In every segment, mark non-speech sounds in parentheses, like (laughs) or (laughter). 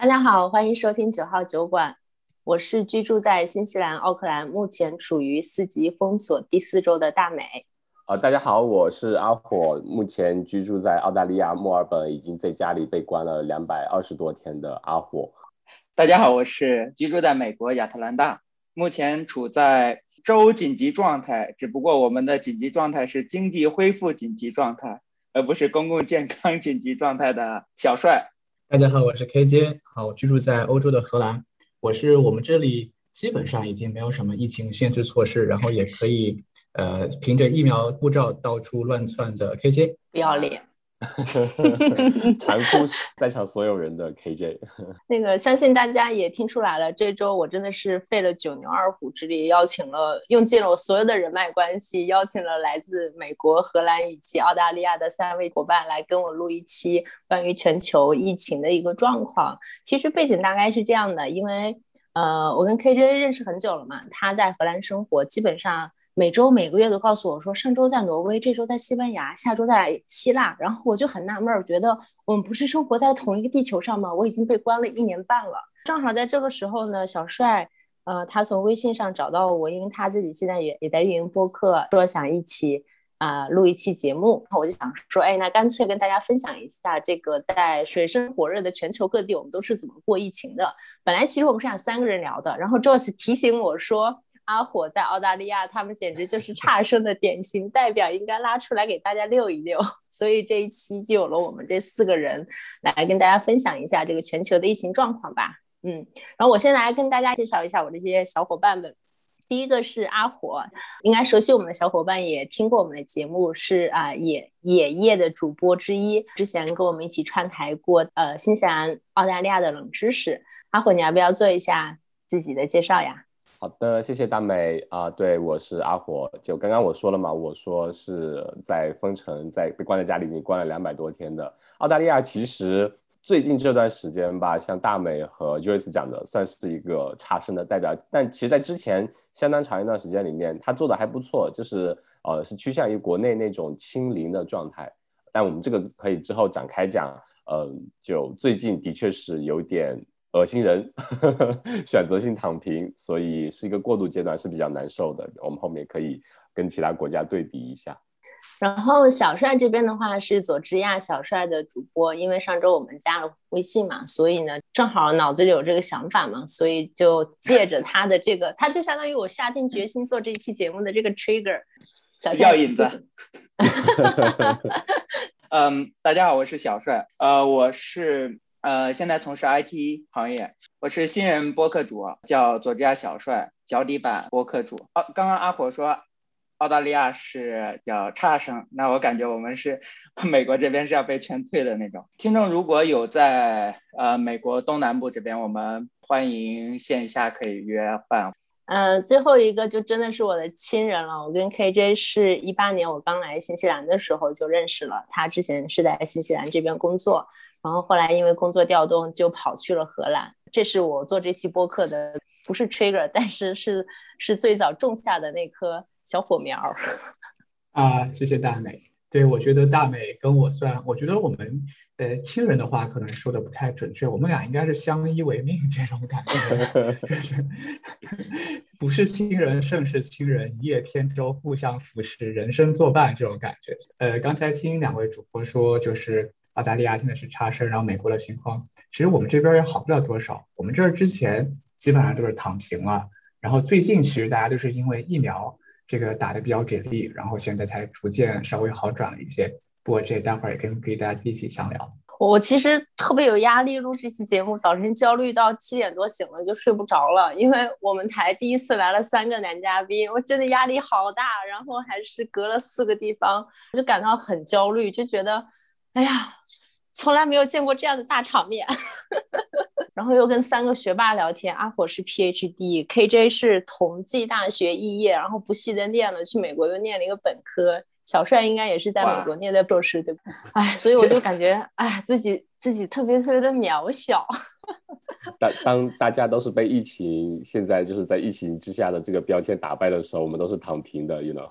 大家好，欢迎收听九号酒馆。我是居住在新西兰奥克兰，目前处于四级封锁第四周的大美。啊，大家好，我是阿火，目前居住在澳大利亚墨尔本，已经在家里被关了两百二十多天的阿火。大家好，我是居住在美国亚特兰大，目前处在州紧急状态，只不过我们的紧急状态是经济恢复紧急状态，而不是公共健康紧急状态的小帅。大家好，我是 KJ，好，我居住在欧洲的荷兰，我是我们这里基本上已经没有什么疫情限制措施，然后也可以呃凭着疫苗护照到处乱窜的 KJ，不要脸。(laughs) (laughs) 残酷在场所有人的 KJ，(laughs) 那个相信大家也听出来了，这周我真的是费了九牛二虎之力，邀请了用尽了我所有的人脉关系，邀请了来自美国、荷兰以及澳大利亚的三位伙伴来跟我录一期关于全球疫情的一个状况。其实背景大概是这样的，因为呃，我跟 KJ 认识很久了嘛，他在荷兰生活，基本上。每周每个月都告诉我说，上周在挪威，这周在西班牙，下周在希腊，然后我就很纳闷儿，觉得我们不是生活在同一个地球上吗？我已经被关了一年半了。正好在这个时候呢，小帅，呃，他从微信上找到我，因为他自己现在也也在运营播客，说想一起啊录一期节目，然后我就想说，哎，那干脆跟大家分享一下这个在水深火热的全球各地，我们都是怎么过疫情的。本来其实我们是想三个人聊的，然后 Joyce 提醒我说。阿火在澳大利亚，他们简直就是差生的典型代表，应该拉出来给大家溜一溜。(laughs) 所以这一期就有了我们这四个人来跟大家分享一下这个全球的疫情状况吧。嗯，然后我先来跟大家介绍一下我这些小伙伴们。第一个是阿火，应该熟悉我们的小伙伴也听过我们的节目，是啊野野业的主播之一，之前跟我们一起串台过呃新西兰、澳大利亚的冷知识。阿火，你要不要做一下自己的介绍呀？好的，谢谢大美。啊，对我是阿火，就刚刚我说了嘛，我说是在封城，在被关在家里面关了两百多天的。澳大利亚，其实最近这段时间吧，像大美和 Joyce 讲的，算是一个差生的代表，但其实在之前相当长一段时间里面，他做的还不错，就是呃是趋向于国内那种清零的状态，但我们这个可以之后展开讲，嗯，就最近的确是有点。恶心人，(laughs) 选择性躺平，所以是一个过渡阶段，是比较难受的。我们后面可以跟其他国家对比一下。然后小帅这边的话是佐治亚小帅的主播，因为上周我们加了微信嘛，所以呢正好脑子里有这个想法嘛，所以就借着他的这个，他就相当于我下定决心做这一期节目的这个 trigger，小引子。(laughs) 嗯，大家好，我是小帅，呃，我是。呃，现在从事 IT 行业，我是新人播客主，叫佐治亚小帅，脚底板播客主。哦，刚刚阿火说澳大利亚是叫差生，那我感觉我们是美国这边是要被劝退的那种。听众如果有在呃美国东南部这边，我们欢迎线下可以约饭。呃，最后一个就真的是我的亲人了，我跟 KJ 是一八年我刚来新西兰的时候就认识了，他之前是在新西兰这边工作。然后后来因为工作调动，就跑去了荷兰。这是我做这期播客的，不是 trigger，但是是是最早种下的那颗小火苗。(laughs) 啊，谢谢大美。对我觉得大美跟我算，我觉得我们呃亲人的话可能说的不太准确，我们俩应该是相依为命这种感觉，(laughs) 就是 (laughs) 不是亲人胜是亲人，一叶扁舟互相扶持，人生作伴这种感觉。呃，刚才听两位主播说，就是。澳大利亚现在是差生，然后美国的情况，其实我们这边也好不了多少。我们这儿之前基本上都是躺平了，然后最近其实大家都是因为疫苗这个打的比较给力，然后现在才逐渐稍微好转了一些。不过这待会儿也跟可以大家一起详聊。我其实特别有压力录这期节目，早晨焦虑到七点多醒了就睡不着了，因为我们台第一次来了三个男嘉宾，我真的压力好大，然后还是隔了四个地方，就感到很焦虑，就觉得。哎呀，从来没有见过这样的大场面。(laughs) 然后又跟三个学霸聊天，阿火是 PhD，KJ 是同济大学肄业，然后不细的念了，去美国又念了一个本科。小帅应该也是在美国念的博士，对吧？哎，所以我就感觉，哎，自己自己特别特别的渺小。当 (laughs) 当大家都是被疫情，现在就是在疫情之下的这个标签打败的时候，我们都是躺平的，you know。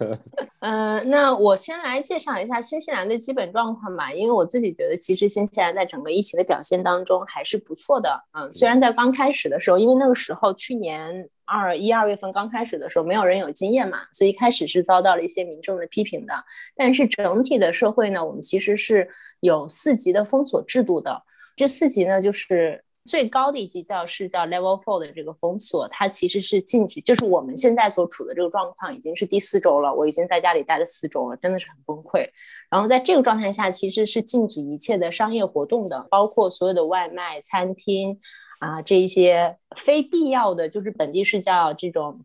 (laughs) 嗯，那我先来介绍一下新西兰的基本状况吧，因为我自己觉得，其实新西兰在整个疫情的表现当中还是不错的。嗯，虽然在刚开始的时候，因为那个时候去年二一二月份刚开始的时候，没有人有经验嘛，所以一开始是遭到了一些民众的批评的。但是整体的社会呢，我们其实是有四级的封锁制度的。这四级呢，就是最高的一级叫是叫 Level Four 的这个封锁，它其实是禁止，就是我们现在所处的这个状况已经是第四周了，我已经在家里待了四周了，真的是很崩溃。然后在这个状态下，其实是禁止一切的商业活动的，包括所有的外卖、餐厅啊这一些非必要的，就是本地是叫这种。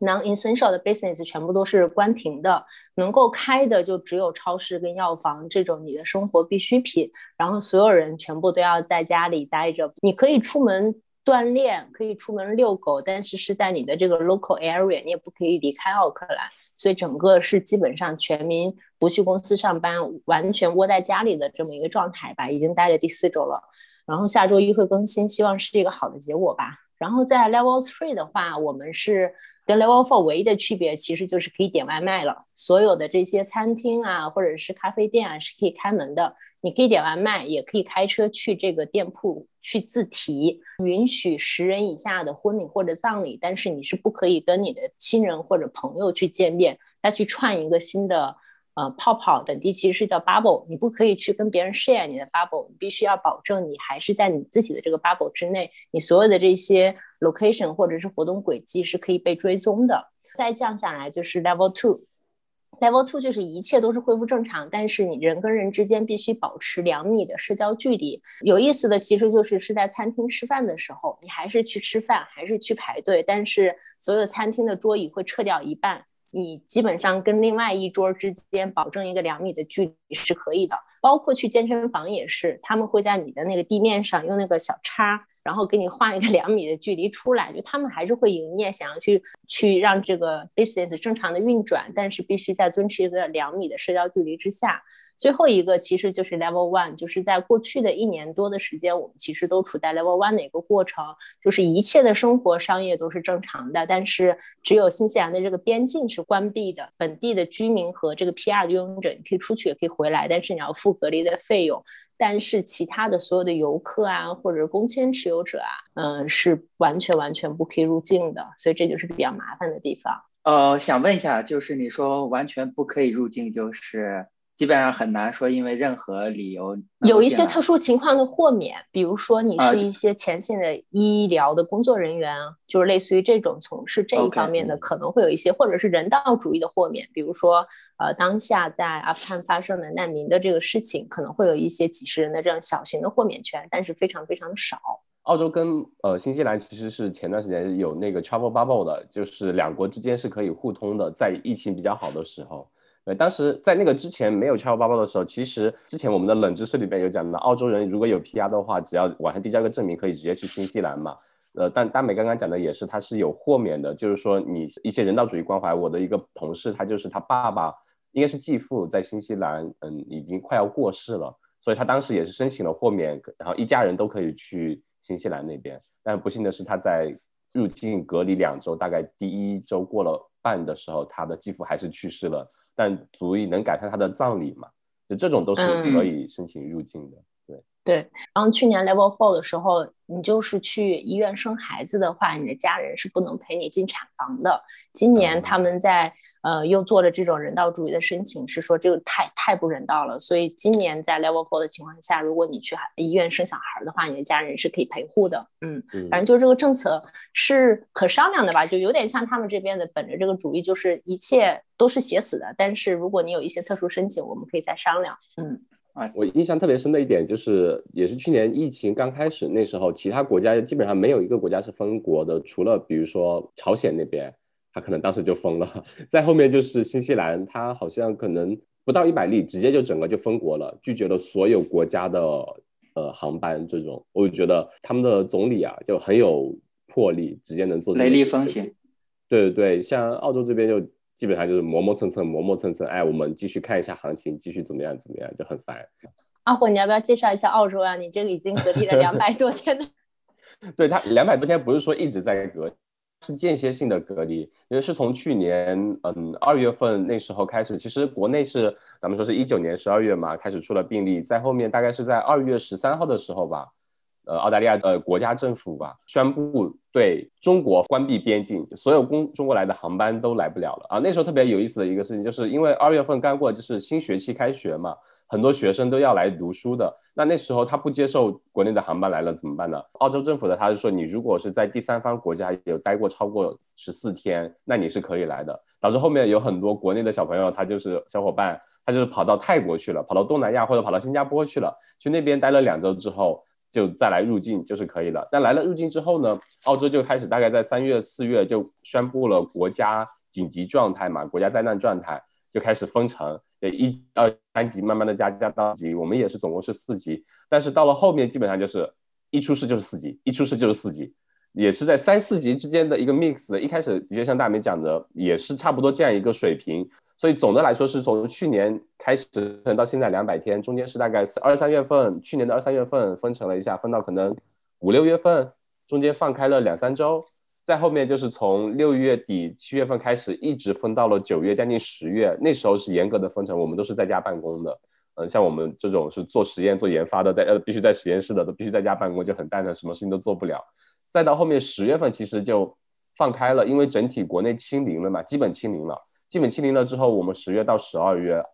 Non-essential 的 business 全部都是关停的，能够开的就只有超市跟药房这种你的生活必需品。然后所有人全部都要在家里待着。你可以出门锻炼，可以出门遛狗，但是是在你的这个 local area，你也不可以离开奥克兰。所以整个是基本上全民不去公司上班，完全窝在家里的这么一个状态吧。已经待了第四周了，然后下周一会更新，希望是一个好的结果吧。然后在 level three 的话，我们是。跟 Level Four 唯一的区别，其实就是可以点外卖了。所有的这些餐厅啊，或者是咖啡店啊，是可以开门的。你可以点外卖，也可以开车去这个店铺去自提。允许十人以下的婚礼或者葬礼，但是你是不可以跟你的亲人或者朋友去见面，再去串一个新的呃泡泡。本地其实是叫 bubble，你不可以去跟别人 share 你的 bubble，你必须要保证你还是在你自己的这个 bubble 之内。你所有的这些。Location 或者是活动轨迹是可以被追踪的。再降下来就是 level two，level two 就是一切都是恢复正常，但是你人跟人之间必须保持两米的社交距离。有意思的其实就是是在餐厅吃饭的时候，你还是去吃饭，还是去排队，但是所有餐厅的桌椅会撤掉一半，你基本上跟另外一桌之间保证一个两米的距离是可以的。包括去健身房也是，他们会在你的那个地面上用那个小叉。然后给你画一个 (laughs) 两米的距离出来，就他们还是会营业，想要去去让这个 (laughs) business 正常的运转，但是必须在遵持一个两米的社交距离之下。最后一个其实就是 level one，就是在过去的一年多的时间，我们其实都处在 level one 的一个过程，就是一切的生活商业都是正常的，但是只有新西兰的这个边境是关闭的，本地的居民和这个 PR 的拥有者你可以出去也可以回来，但是你要付隔离的费用。但是其他的所有的游客啊，或者工签持有者啊，嗯，是完全完全不可以入境的，所以这就是比较麻烦的地方。呃，想问一下，就是你说完全不可以入境，就是基本上很难说因为任何理由有一些特殊情况的豁免，比如说你是一些前线的医疗的工作人员，就是类似于这种从事这一方面的，可能会有一些，或者是人道主义的豁免，比如说。呃，当下在阿富汗发生的难民的这个事情，可能会有一些几十人的这样小型的豁免权，但是非常非常少。澳洲跟呃新西兰其实是前段时间有那个 travel bubble 的，就是两国之间是可以互通的，在疫情比较好的时候。对，当时在那个之前没有 travel bubble 的时候，其实之前我们的冷知识里边有讲到，澳洲人如果有 PR 的话，只要网上递交一个证明，可以直接去新西兰嘛。呃，但大美刚刚讲的也是，它是有豁免的，就是说你一些人道主义关怀。我的一个同事，他就是他爸爸。应该是继父在新西兰，嗯，已经快要过世了，所以他当时也是申请了豁免，然后一家人都可以去新西兰那边。但不幸的是，他在入境隔离两周，大概第一周过了半的时候，他的继父还是去世了，但足以能改善他的葬礼嘛？就这种都是可以申请入境的。对对。然后去年 Level Four 的时候，你就是去医院生孩子的话，你的家人是不能陪你进产房的。今年他们在。呃，又做了这种人道主义的申请，是说这个太太不人道了。所以今年在 Level Four 的情况下，如果你去医院生小孩的话，你的家人是可以陪护的。嗯，反正就这个政策是可商量的吧，就有点像他们这边的，本着这个主义，就是一切都是写死的。但是如果你有一些特殊申请，我们可以再商量。嗯，哎，我印象特别深的一点就是，也是去年疫情刚开始那时候，其他国家基本上没有一个国家是封国的，除了比如说朝鲜那边。他可能当时就封了，再后面就是新西兰，他好像可能不到一百例，直接就整个就封国了，拒绝了所有国家的呃航班。这种我就觉得他们的总理啊就很有魄力，直接能做雷厉风行。对对对，像澳洲这边就基本上就是磨磨蹭蹭，磨磨蹭蹭。哎，我们继续看一下行情，继续怎么样怎么样，就很烦。阿火，你要不要介绍一下澳洲啊？你这个已经隔离了两百多天的。(laughs) 对他两百多天不是说一直在隔，是间歇性的隔离，因为是从去年嗯二月份那时候开始，其实国内是咱们说是一九年十二月嘛开始出了病例，在后面大概是在二月十三号的时候吧。呃，澳大利亚的国家政府吧，宣布对中国关闭边境，所有公中国来的航班都来不了了啊。那时候特别有意思的一个事情，就是因为二月份刚过，就是新学期开学嘛，很多学生都要来读书的。那那时候他不接受国内的航班来了怎么办呢？澳洲政府的他是说，你如果是在第三方国家有待过超过十四天，那你是可以来的。导致后面有很多国内的小朋友，他就是小伙伴，他就是跑到泰国去了，跑到东南亚或者跑到新加坡去了，去那边待了两周之后。就再来入境就是可以了。但来了入境之后呢，澳洲就开始大概在三月四月就宣布了国家紧急状态嘛，国家灾难状态就开始封城，一、二、三级慢慢的加加到级，我们也是总共是四级，但是到了后面基本上就是一出事就是四级，一出事就是四级，也是在三四级之间的一个 mix。一开始的确像大美讲的，也是差不多这样一个水平。所以总的来说，是从去年开始到现在两百天，中间是大概二三月份，去年的二三月份分成了一下，分到可能五六月份，中间放开了两三周，在后面就是从六月底七月份开始，一直分到了九月将近十月，那时候是严格的封城，我们都是在家办公的，嗯，像我们这种是做实验做研发的，在呃必须在实验室的，都必须在家办公，就很蛋疼，什么事情都做不了。再到后面十月份，其实就放开了，因为整体国内清零了嘛，基本清零了。基本清零了之后，我们十月到十二月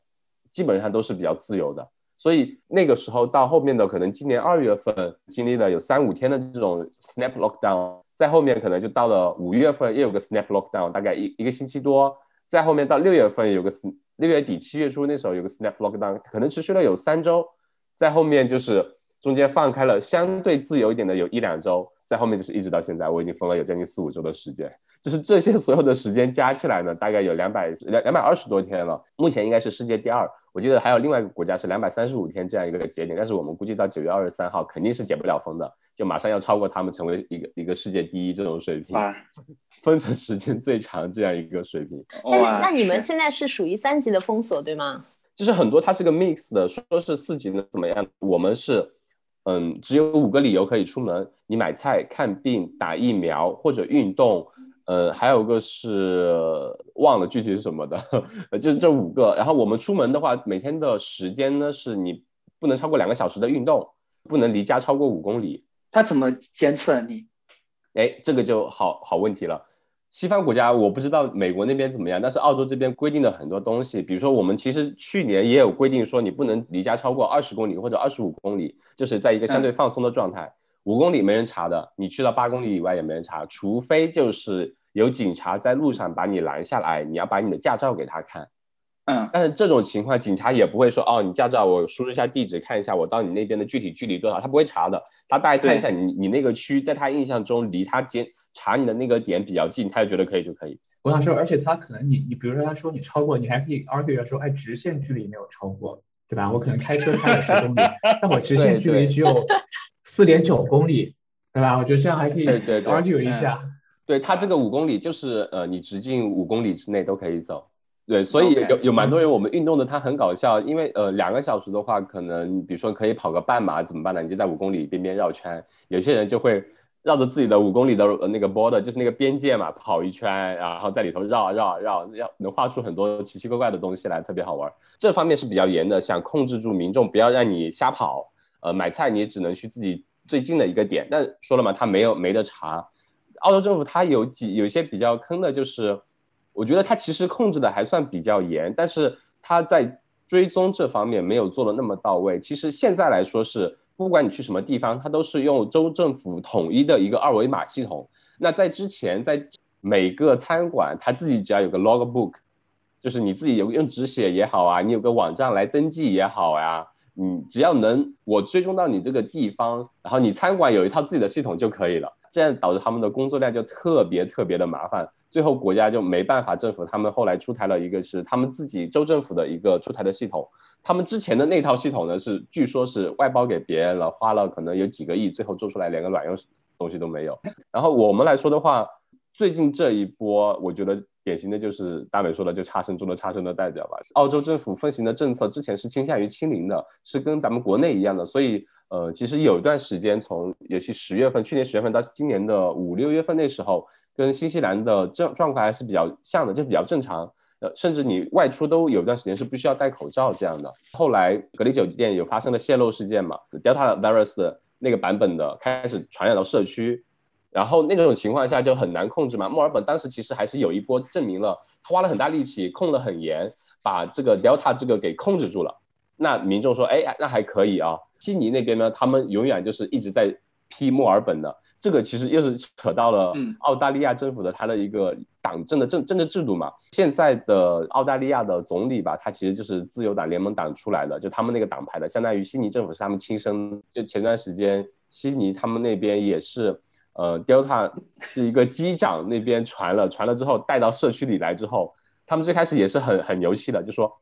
基本上都是比较自由的，所以那个时候到后面的可能今年二月份经历了有三五天的这种 snap lockdown，在后面可能就到了五月份又有个 snap lockdown，大概一一个星期多，在后面到六月份有个六月底七月初那时候有个 snap lockdown，可能持续了有三周，在后面就是中间放开了相对自由一点的有一两周，在后面就是一直到现在，我已经封了有将近四五周的时间。就是这些所有的时间加起来呢，大概有两百两两百二十多天了。目前应该是世界第二，我记得还有另外一个国家是两百三十五天这样一个节点，但是我们估计到九月二十三号肯定是解不了封的，就马上要超过他们，成为一个一个世界第一这种水平，(laughs) 封城时间最长这样一个水平。那，那你们现在是属于三级的封锁对吗？就是很多它是个 mix 的，说是四级的怎么样？我们是嗯，只有五个理由可以出门：你买菜、看病、打疫苗或者运动。呃，还有个是忘了具体是什么的，就是这五个。然后我们出门的话，每天的时间呢，是你不能超过两个小时的运动，不能离家超过五公里。他怎么监测你？哎，这个就好好问题了。西方国家我不知道美国那边怎么样，但是澳洲这边规定的很多东西，比如说我们其实去年也有规定说，你不能离家超过二十公里或者二十五公里，就是在一个相对放松的状态。五公里没人查的，你去到八公里以外也没人查，除非就是。有警察在路上把你拦下来，你要把你的驾照给他看，嗯，但是这种情况警察也不会说，哦，你驾照我输入一下地址看一下，我到你那边的具体距离多少，他不会查的，他大概看一下你你那个区，在他印象中离他监查你的那个点比较近，他就觉得可以就可以。我想说，而且他可能你你比如说他说你超过，你还可以 argue 说，哎，直线距离没有超过，对吧？我可能开车开了十公里，(laughs) 但我直线距离只有四点九公里，对吧？我觉得这样还可以 argue 一下。对他这个五公里就是呃，你直径五公里之内都可以走。对，所以有有蛮多人我们运动的，他很搞笑，因为呃两个小时的话，可能比如说可以跑个半马怎么办呢？你就在五公里边边绕圈，有些人就会绕着自己的五公里的那个 border，就是那个边界嘛，跑一圈，然后在里头绕绕绕，要能画出很多奇奇怪怪的东西来，特别好玩。这方面是比较严的，想控制住民众，不要让你瞎跑。呃，买菜你只能去自己最近的一个点，但说了嘛，他没有没得查。澳洲政府它有几有一些比较坑的，就是我觉得它其实控制的还算比较严，但是它在追踪这方面没有做的那么到位。其实现在来说是，不管你去什么地方，它都是用州政府统一的一个二维码系统。那在之前，在每个餐馆，它自己只要有个 logbook，就是你自己有用纸写也好啊，你有个网站来登记也好呀，你只要能我追踪到你这个地方，然后你餐馆有一套自己的系统就可以了。这样导致他们的工作量就特别特别的麻烦，最后国家就没办法，政府他们后来出台了一个是他们自己州政府的一个出台的系统，他们之前的那套系统呢是据说是外包给别人了，花了可能有几个亿，最后做出来连个卵用东西都没有。然后我们来说的话，最近这一波，我觉得典型的就是大美说的就差生中的差生的代表吧。澳洲政府奉行的政策之前是倾向于清零的，是跟咱们国内一样的，所以。呃，其实有一段时间，从尤其十月份，去年十月份到今年的五六月份那时候，跟新西兰的状状况还是比较像的，就比较正常。呃，甚至你外出都有一段时间是不需要戴口罩这样的。后来隔离酒店有发生了泄露事件嘛，Delta virus 那个版本的开始传染到社区，然后那种情况下就很难控制嘛。墨尔本当时其实还是有一波证明了，花了很大力气控得很严，把这个 Delta 这个给控制住了。那民众说，哎，那还可以啊。悉尼那边呢，他们永远就是一直在批墨尔本的。这个其实又是扯到了澳大利亚政府的他的一个党政的政政治制度嘛。现在的澳大利亚的总理吧，他其实就是自由党联盟党出来的，就他们那个党派的，相当于悉尼政府是他们亲生。就前段时间悉尼他们那边也是，呃，Delta 是一个机长那边传了，传了之后带到社区里来之后，他们最开始也是很很牛气的，就说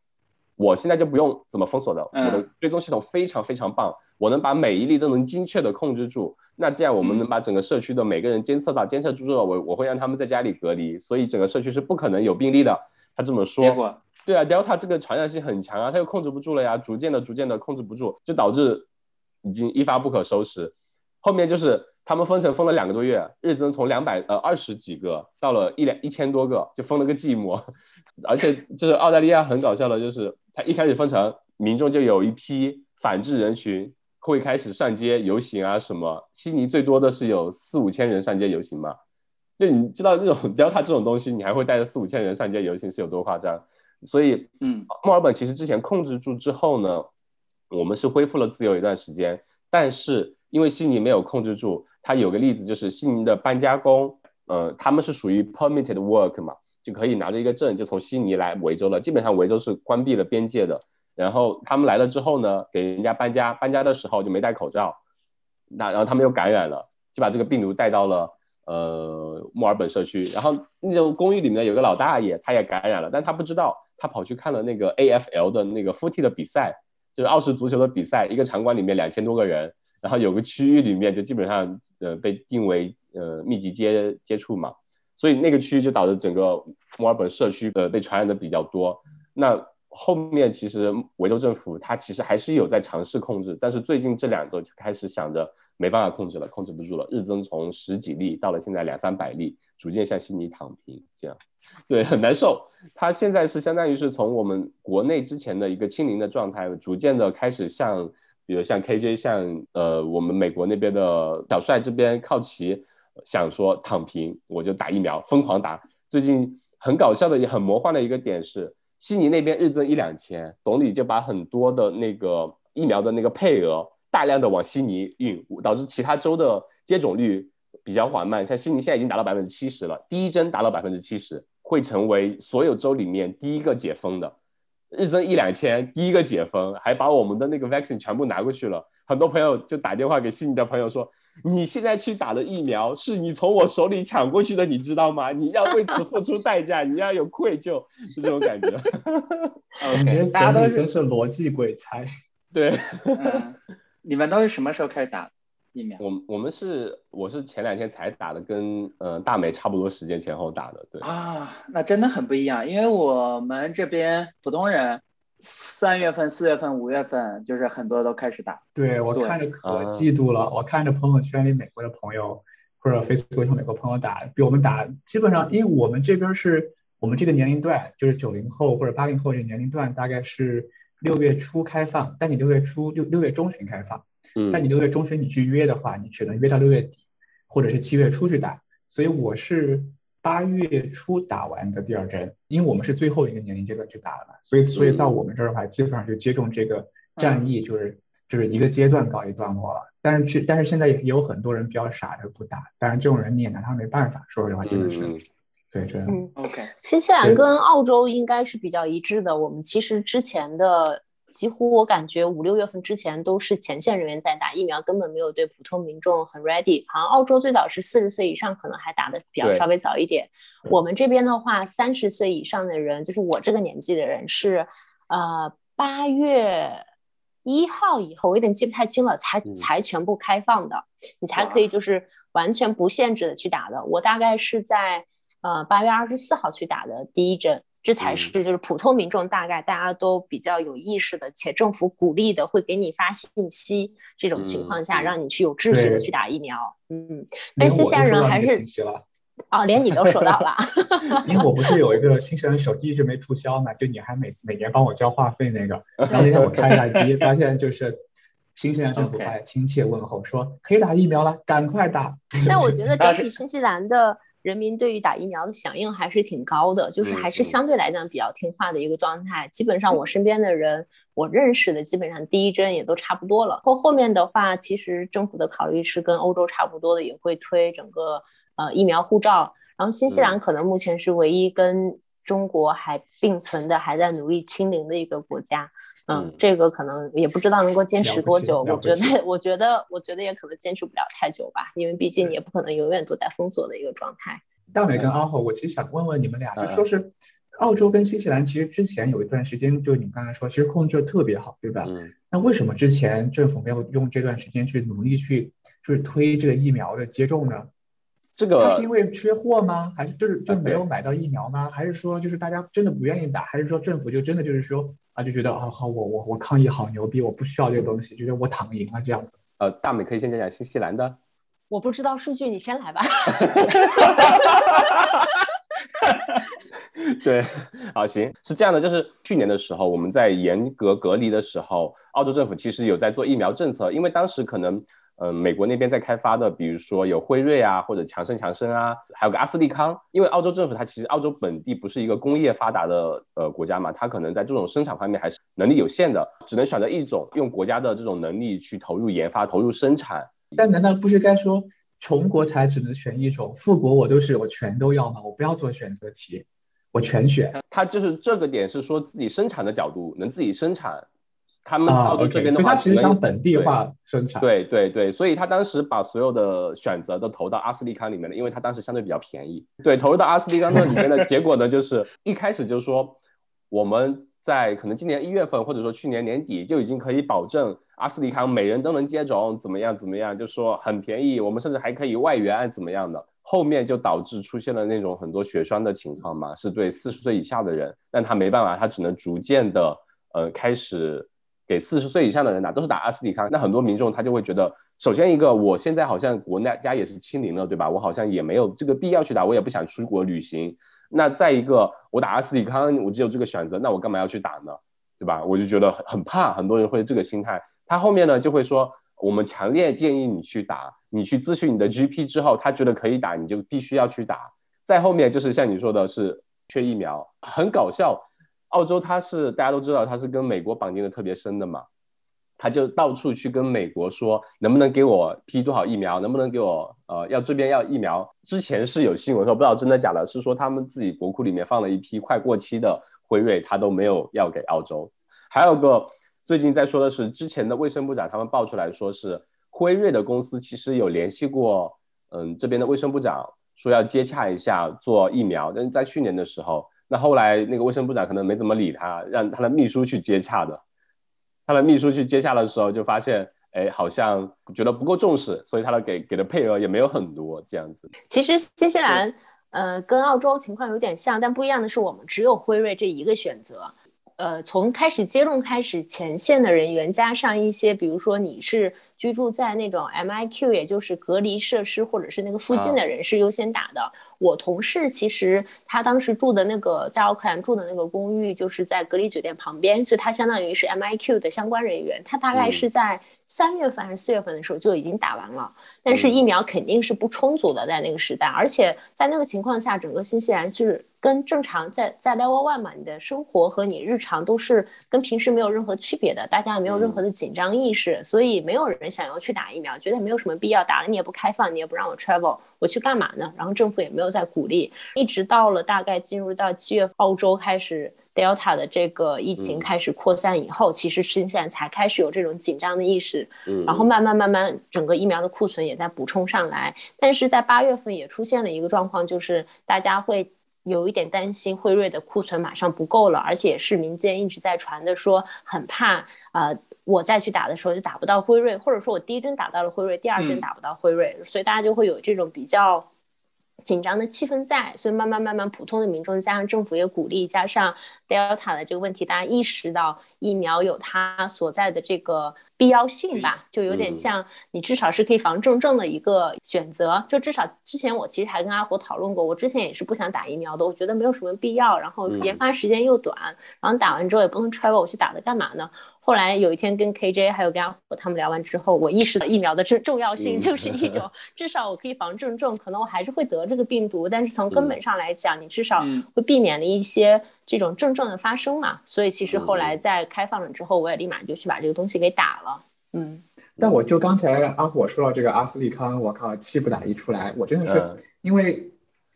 我现在就不用怎么封锁的，我的追踪系统非常非常棒，我能把每一例都能精确的控制住。那这样我们能把整个社区的每个人监测到，监测住了，我我会让他们在家里隔离，所以整个社区是不可能有病例的。他这么说，结果对啊，Delta 这个传染性很强啊，他又控制不住了呀，逐渐的、逐渐的控制不住，就导致已经一发不可收拾。后面就是他们封城封了两个多月，日增从两百呃二十几个到了一两一千多个，就封了个寂寞。(laughs) 而且就是澳大利亚很搞笑的，就是他一开始封城，民众就有一批反制人群。会开始上街游行啊？什么？悉尼最多的是有四五千人上街游行嘛？就你知道那种 Delta 这种东西，你还会带着四五千人上街游行是有多夸张？所以，嗯，墨尔本其实之前控制住之后呢，我们是恢复了自由一段时间。但是因为悉尼没有控制住，它有个例子就是悉尼的搬家工，呃，他们是属于 permitted work 嘛，就可以拿着一个证就从悉尼来维州了。基本上维州是关闭了边界的。然后他们来了之后呢，给人家搬家，搬家的时候就没戴口罩，那然后他们又感染了，就把这个病毒带到了呃墨尔本社区。然后那种公寓里面有个老大爷，他也感染了，但他不知道，他跑去看了那个 AFL 的那个 f o o t 的比赛，就是澳式足球的比赛，一个场馆里面两千多个人，然后有个区域里面就基本上呃被定为呃密集接接触嘛，所以那个区域就导致整个墨尔本社区呃被传染的比较多。那后面其实维州政府它其实还是有在尝试控制，但是最近这两周就开始想着没办法控制了，控制不住了，日增从十几例到了现在两三百例，逐渐向悉尼躺平，这样，对，很难受。它现在是相当于是从我们国内之前的一个清零的状态，逐渐的开始向，比如像 KJ，像呃我们美国那边的小帅这边靠齐，想说躺平，我就打疫苗，疯狂打。最近很搞笑的也很魔幻的一个点是。悉尼那边日增一两千，总理就把很多的那个疫苗的那个配额大量的往悉尼运，导致其他州的接种率比较缓慢。像悉尼现在已经达到百分之七十了，第一针达到百分之七十，会成为所有州里面第一个解封的。日增一两千，第一个解封，还把我们的那个 vaccine 全部拿过去了。很多朋友就打电话给悉尼的朋友说：“你现在去打的疫苗是你从我手里抢过去的，你知道吗？你要为此付出代价，你要有愧疚，是这种感觉。”OK，大家都真是逻辑鬼才。对，你们都是什么时候开始打？疫苗，我我们是我是前两天才打的，跟呃大美差不多时间前后打的，对啊，那真的很不一样，因为我们这边普通人三月份、四月份、五月份就是很多都开始打，对我看着可嫉妒了，我看着朋友圈里美国的朋友或者 Facebook 上美国朋友打，比我们打基本上，因为我们这边是我们这个年龄段就是九零后或者八零后这个年龄段大概是六月初开放，但你六月初六六月中旬开放。但你六月中旬你去约的话，你只能约到六月底，或者是七月初去打。所以我是八月初打完的第二针，因为我们是最后一个年龄阶段去打的嘛，所以所以到我们这儿的话，基本上就接种这个战役就是就是一个阶段搞一段落了。但是去但是现在也有很多人比较傻的不打，但是这种人你也拿他没办法。说实话，真的是对这样。OK，新西兰跟澳洲应该是比较一致的。我们其实之前的。几乎我感觉五六月份之前都是前线人员在打疫苗，根本没有对普通民众很 ready。好像澳洲最早是四十岁以上，可能还打的比较稍微早一点。我们这边的话，三十岁以上的人，就是我这个年纪的人，是呃八月一号以后，我有点记不太清了，才才全部开放的，你才可以就是完全不限制的去打的。我大概是在呃八月二十四号去打的第一针。这才是就是普通民众大概大家都比较有意识的，且政府鼓励的，会给你发信息。这种情况下，让你去有秩序的去打疫苗。嗯，但是新西兰人还是 (laughs) 哦，连你都收到了。(laughs) 因为我不是有一个新西兰手机一直没注销嘛，就你还每每年帮我交话费那个。(laughs) 然后那天我开下机，发现就是新西兰政府还亲切问候说可以打疫苗了，赶快打。但我觉得整体新西兰的。人民对于打疫苗的响应还是挺高的，就是还是相对来讲比较听话的一个状态。基本上我身边的人，我认识的基本上第一针也都差不多了。后后面的话，其实政府的考虑是跟欧洲差不多的，也会推整个呃疫苗护照。然后新西兰可能目前是唯一跟中国还并存的，还在努力清零的一个国家。嗯，这个可能也不知道能够坚持多久。我觉得，我觉得，我觉得也可能坚持不了太久吧，因为毕竟也不可能永远都在封锁的一个状态。大美跟阿豪，我其实想问问你们俩，就说是澳洲跟新西兰，其实之前有一段时间，就你们刚才说，其实控制的特别好，对吧？嗯。那为什么之前政府没有用这段时间去努力去，就是推这个疫苗的接种呢？这个是因为缺货吗？还是就是就没有买到疫苗吗？还是说就是大家真的不愿意打？还是说政府就真的就是说啊就觉得啊好我我我抗疫好牛逼，我不需要这个东西，觉得我躺赢了这样子？呃，大美可以先讲讲新西兰的。我不知道数据，你先来吧。(laughs) 对，好行，是这样的，就是去年的时候我们在严格隔离的时候，澳洲政府其实有在做疫苗政策，因为当时可能。嗯，美国那边在开发的，比如说有辉瑞啊，或者强生强生啊，还有个阿斯利康。因为澳洲政府它其实澳洲本地不是一个工业发达的呃国家嘛，它可能在这种生产方面还是能力有限的，只能选择一种，用国家的这种能力去投入研发、投入生产。但难道不是该说穷国才只能选一种，富国我都是我全都要吗？我不要做选择题，我全选。它就是这个点是说自己生产的角度，能自己生产。他们澳洲这边的话，其实想本地化生产。对对对，所以他当时把所有的选择都投到阿斯利康里面了，因为他当时相对比较便宜。对，投入到阿斯利康那里面的结果呢，就是 (laughs) 一开始就是说我们在可能今年一月份或者说去年年底就已经可以保证阿斯利康每人都能接种，怎么样怎么样，就说很便宜，我们甚至还可以外援怎么样的。后面就导致出现了那种很多血栓的情况嘛，是对四十岁以下的人，但他没办法，他只能逐渐的呃开始。给四十岁以上的人打都是打阿斯利康，那很多民众他就会觉得，首先一个，我现在好像国内家也是清零了，对吧？我好像也没有这个必要去打，我也不想出国旅行。那再一个，我打阿斯利康，我只有这个选择，那我干嘛要去打呢？对吧？我就觉得很很怕，很多人会这个心态。他后面呢就会说，我们强烈建议你去打，你去咨询你的 GP 之后，他觉得可以打，你就必须要去打。再后面就是像你说的是缺疫苗，很搞笑。澳洲它是大家都知道，它是跟美国绑定的特别深的嘛，他就到处去跟美国说，能不能给我批多少疫苗，能不能给我呃要这边要疫苗。之前是有新闻说，不知道真的假的，是说他们自己国库里面放了一批快过期的辉瑞，他都没有要给澳洲。还有个最近在说的是，之前的卫生部长他们爆出来说是辉瑞的公司其实有联系过，嗯这边的卫生部长说要接洽一下做疫苗，但是在去年的时候。那后来那个卫生部长可能没怎么理他，让他的秘书去接洽的。他的秘书去接洽的时候，就发现，哎，好像觉得不够重视，所以他的给给的配额也没有很多这样子。其实新西兰，呃，跟澳洲情况有点像，但不一样的是，我们只有辉瑞这一个选择。呃，从开始接种开始，前线的人员加上一些，比如说你是居住在那种 MIQ，也就是隔离设施或者是那个附近的人是优先打的。我同事其实他当时住的那个在奥克兰住的那个公寓就是在隔离酒店旁边，所以他相当于是 MIQ 的相关人员。他大概是在三月份还是四月份的时候就已经打完了，但是疫苗肯定是不充足的在那个时代，而且在那个情况下，整个新西兰是。跟正常在在 level one 嘛，你的生活和你日常都是跟平时没有任何区别的，大家也没有任何的紧张意识，所以没有人想要去打疫苗，觉得没有什么必要，打了你也不开放，你也不让我 travel，我去干嘛呢？然后政府也没有在鼓励，一直到了大概进入到七月，澳洲开始 Delta 的这个疫情开始扩散以后，其实新西兰才开始有这种紧张的意识，然后慢慢慢慢整个疫苗的库存也在补充上来，但是在八月份也出现了一个状况，就是大家会。有一点担心辉瑞的库存马上不够了，而且是民间一直在传的说很怕，呃，我再去打的时候就打不到辉瑞，或者说我第一针打到了辉瑞，第二针打不到辉瑞，所以大家就会有这种比较紧张的气氛在，所以慢慢慢慢，普通的民众加上政府也鼓励，加上 Delta 的这个问题，大家意识到疫苗有它所在的这个。必要性吧，就有点像你至少是可以防重症的一个选择。就至少之前我其实还跟阿火讨论过，我之前也是不想打疫苗的，我觉得没有什么必要，然后研发时间又短，然后打完之后也不能 travel，我去打它干嘛呢？后来有一天跟 KJ 还有跟阿火他们聊完之后，我意识到疫苗的重重要性 (laughs) 就是一种，至少我可以防重症，可能我还是会得这个病毒，但是从根本上来讲，你至少会避免了一些这种症状的发生嘛。所以其实后来在开放了之后，我也立马就去把这个东西给打了。嗯，但我就刚才阿火说到这个阿斯利康，我靠，气不打一处来，我真的是因为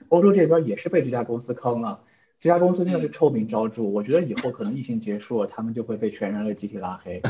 欧洲这边也是被这家公司坑了。这家公司真的是臭名昭著，我觉得以后可能疫情结束，他们就会被全人类集体拉黑。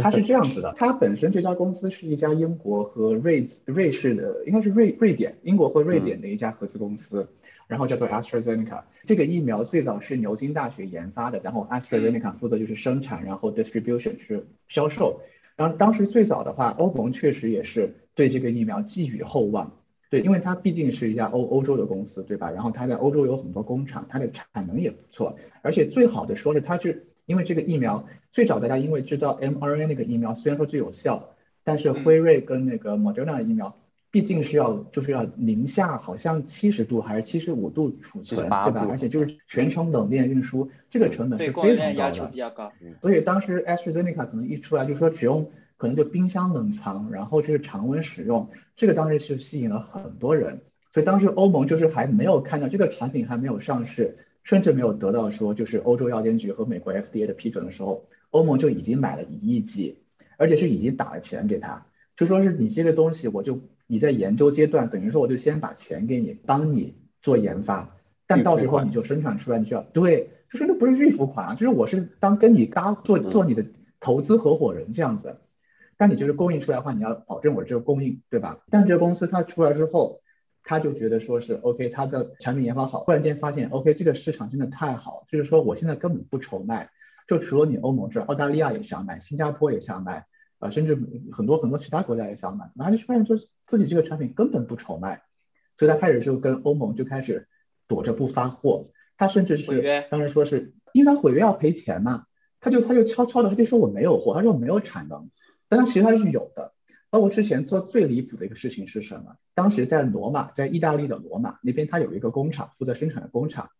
它是这样子的，它本身这家公司是一家英国和瑞瑞士的，应该是瑞瑞典，英国和瑞典的一家合资公司，然后叫做 AstraZeneca。这个疫苗最早是牛津大学研发的，然后 AstraZeneca 负责就是生产，然后 distribution 是销售。然后当时最早的话，欧盟确实也是对这个疫苗寄予厚望。对，因为它毕竟是一家欧欧洲的公司，对吧？然后它在欧洲有很多工厂，它的产能也不错。而且最好的说是，它是因为这个疫苗最早大家因为知道 mRNA 那个疫苗虽然说最有效，但是辉瑞跟那个 Moderna 的疫苗毕竟是要就是要零下好像七十度还是七十五度储存，对吧？而且就是全程冷链运输，这个成本是非常高的。比较高。所以当时 AstraZeneca 可能一出来就说只用。可能就冰箱冷藏，然后就是常温使用，这个当时是吸引了很多人，所以当时欧盟就是还没有看到这个产品还没有上市，甚至没有得到说就是欧洲药监局和美国 FDA 的批准的时候，欧盟就已经买了一亿剂，而且是已经打了钱给他，就说是你这个东西我就你在研究阶段，等于说我就先把钱给你，帮你做研发，但到时候你就生产出来，你就要对，就是那不是预付款啊，就是我是当跟你搭做做你的投资合伙人这样子。但你就是供应出来的话，你要保证我这个供应，对吧？但这个公司它出来之后，他就觉得说是 OK，他的产品研发好，忽然间发现 OK，这个市场真的太好，就是说我现在根本不愁卖，就除了你欧盟之外，澳大利亚也想买，新加坡也想买，啊，甚至很多很多其他国家也想买，然后就发现说自己这个产品根本不愁卖，所以他开始就跟欧盟就开始躲着不发货，他甚至是当时说是因为毁约要赔钱嘛，他就他就悄悄的他就说我没有货，他说我没有产能。但他其实他是有的，包括之前做最离谱的一个事情是什么？当时在罗马，在意大利的罗马那边，他有一个工厂负责生产的工厂，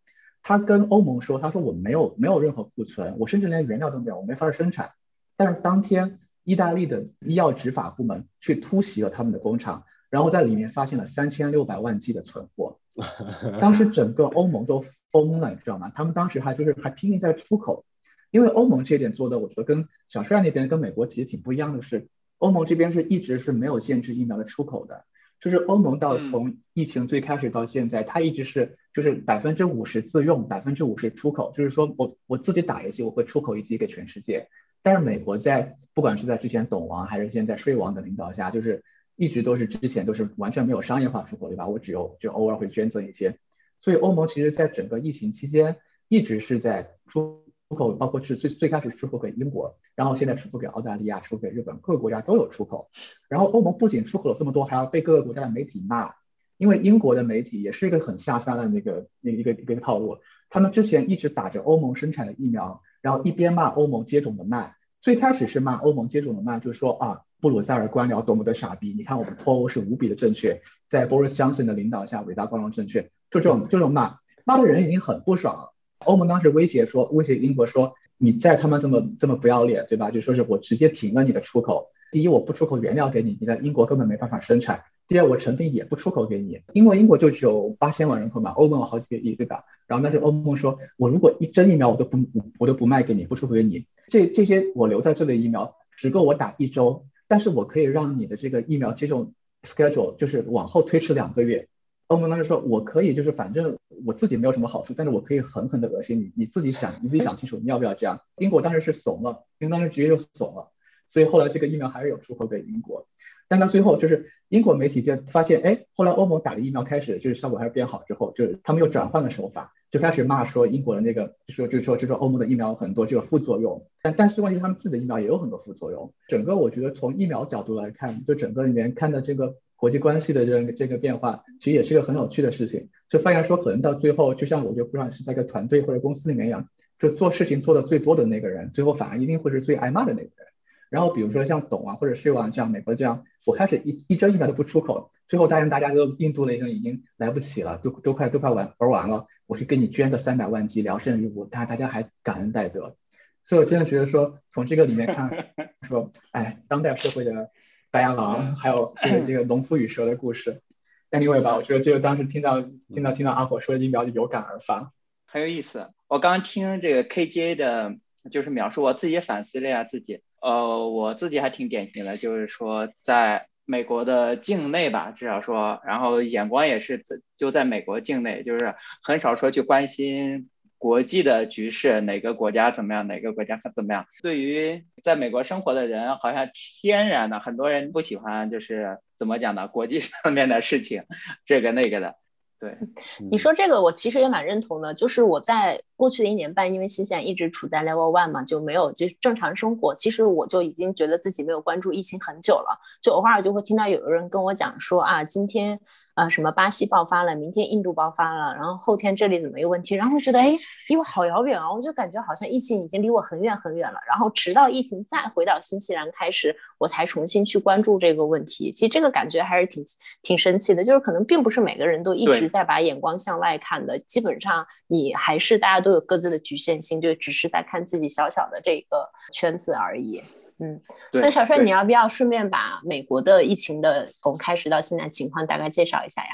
他跟欧盟说，他说我没有没有任何库存，我甚至连原料都没有，我没法生产。但是当天意大利的医药执法部门去突袭了他们的工厂，然后在里面发现了三千六百万剂的存货，(laughs) 当时整个欧盟都疯了，你知道吗？他们当时还就是还拼命在出口。因为欧盟这点做的，我觉得跟小帅那边跟美国其实挺不一样的是，欧盟这边是一直是没有限制疫苗的出口的，就是欧盟到从疫情最开始到现在，它一直是就是百分之五十自用，百分之五十出口，就是说我我自己打一剂，我会出口一剂给全世界。但是美国在不管是在之前董王还是现在税王的领导下，就是一直都是之前都是完全没有商业化出口，对吧？我只有就偶尔会捐赠一些，所以欧盟其实在整个疫情期间一直是在出。出口包括是最最开始出口给英国，然后现在出口给澳大利亚，出口给日本，各个国家都有出口。然后欧盟不仅出口了这么多，还要被各个国家的媒体骂，因为英国的媒体也是一个很下三滥的一个那一个一个套路。他们之前一直打着欧盟生产的疫苗，然后一边骂欧盟接种的慢。最开始是骂欧盟接种的慢，就是说啊，布鲁塞尔官僚多么的傻逼，你看我们脱欧是无比的正确，在 Boris Johnson 的领导下伟大光荣正确，就这种就这种骂，骂的人已经很不爽了。欧盟当时威胁说，威胁英国说，你再他妈这么这么不要脸，对吧？就说是我直接停了你的出口。第一，我不出口原料给你，你在英国根本没办法生产。第二，我成品也不出口给你，因为英国就只有八千万人口嘛，欧盟有好几个亿，对吧？然后但是欧盟说，我如果一针疫苗我都不我都不卖给你，不出口给你，这这些我留在这里的疫苗只够我打一周，但是我可以让你的这个疫苗接种 schedule 就是往后推迟两个月。欧盟当时说，我可以，就是反正我自己没有什么好处，但是我可以狠狠的恶心你，你自己想，你自己想清楚，你要不要这样？英国当时是怂了，因为当时直接就怂了，所以后来这个疫苗还是有出口给英国，但到最后就是英国媒体就发现，哎，后来欧盟打了疫苗开始就是效果还是变好之后，就是他们又转换了手法，就开始骂说英国的那个，说就说就说欧盟的疫苗很多这个副作用，但但是问题他们自己的疫苗也有很多副作用，整个我觉得从疫苗角度来看，就整个里面看的这个。国际关系的这个这个变化，其实也是一个很有趣的事情。就发现说，可能到最后，就像我觉得不管是在一个团队或者公司里面一样，就做事情做的最多的那个人，最后反而一定会是最挨骂的那个人。然后比如说像董啊或者税网这样，美国这样，我开始一一针疫苗都不出口，最后答应大家都印度的已经已经来不及了，都都快都快玩玩完了，我去给你捐个三百万剂聊胜于无，大大家还感恩戴德。所以我真的觉得说，从这个里面看，(laughs) 说，哎，当代社会的白羊狼，还有这个这个农夫与蛇的故事。Anyway 吧，我觉得这个当时听到听到听到阿火说的一秒就有感而发，很有意思。我刚听这个 KJ 的，就是描述，我自己反思了一下自己，呃，我自己还挺典型的，就是说在美国的境内吧，至少说，然后眼光也是就在美国境内，就是很少说去关心。国际的局势，哪个国家怎么样，哪个国家怎么样？对于在美国生活的人，好像天然的，很多人不喜欢，就是怎么讲呢？国际 (laughs) 上面的事情，这个那个的。对，(laughs) 你说这个，我其实也蛮认同的。就是我在过去的一年半，因为新西兰一直处在 Level One 嘛，就没有就正常生活。其实我就已经觉得自己没有关注疫情很久了，就偶尔就会听到有人跟我讲说啊，今天。啊，什么巴西爆发了，明天印度爆发了，然后后天这里怎么有问题？然后觉得哎，离我好遥远啊！我就感觉好像疫情已经离我很远很远了。然后直到疫情再回到新西兰开始，我才重新去关注这个问题。其实这个感觉还是挺挺神奇的，就是可能并不是每个人都一直在把眼光向外看的。基本上你还是大家都有各自的局限性，就只是在看自己小小的这个圈子而已。嗯，那小帅，你要不要顺便把美国的疫情的从开始到现在情况大概介绍一下呀？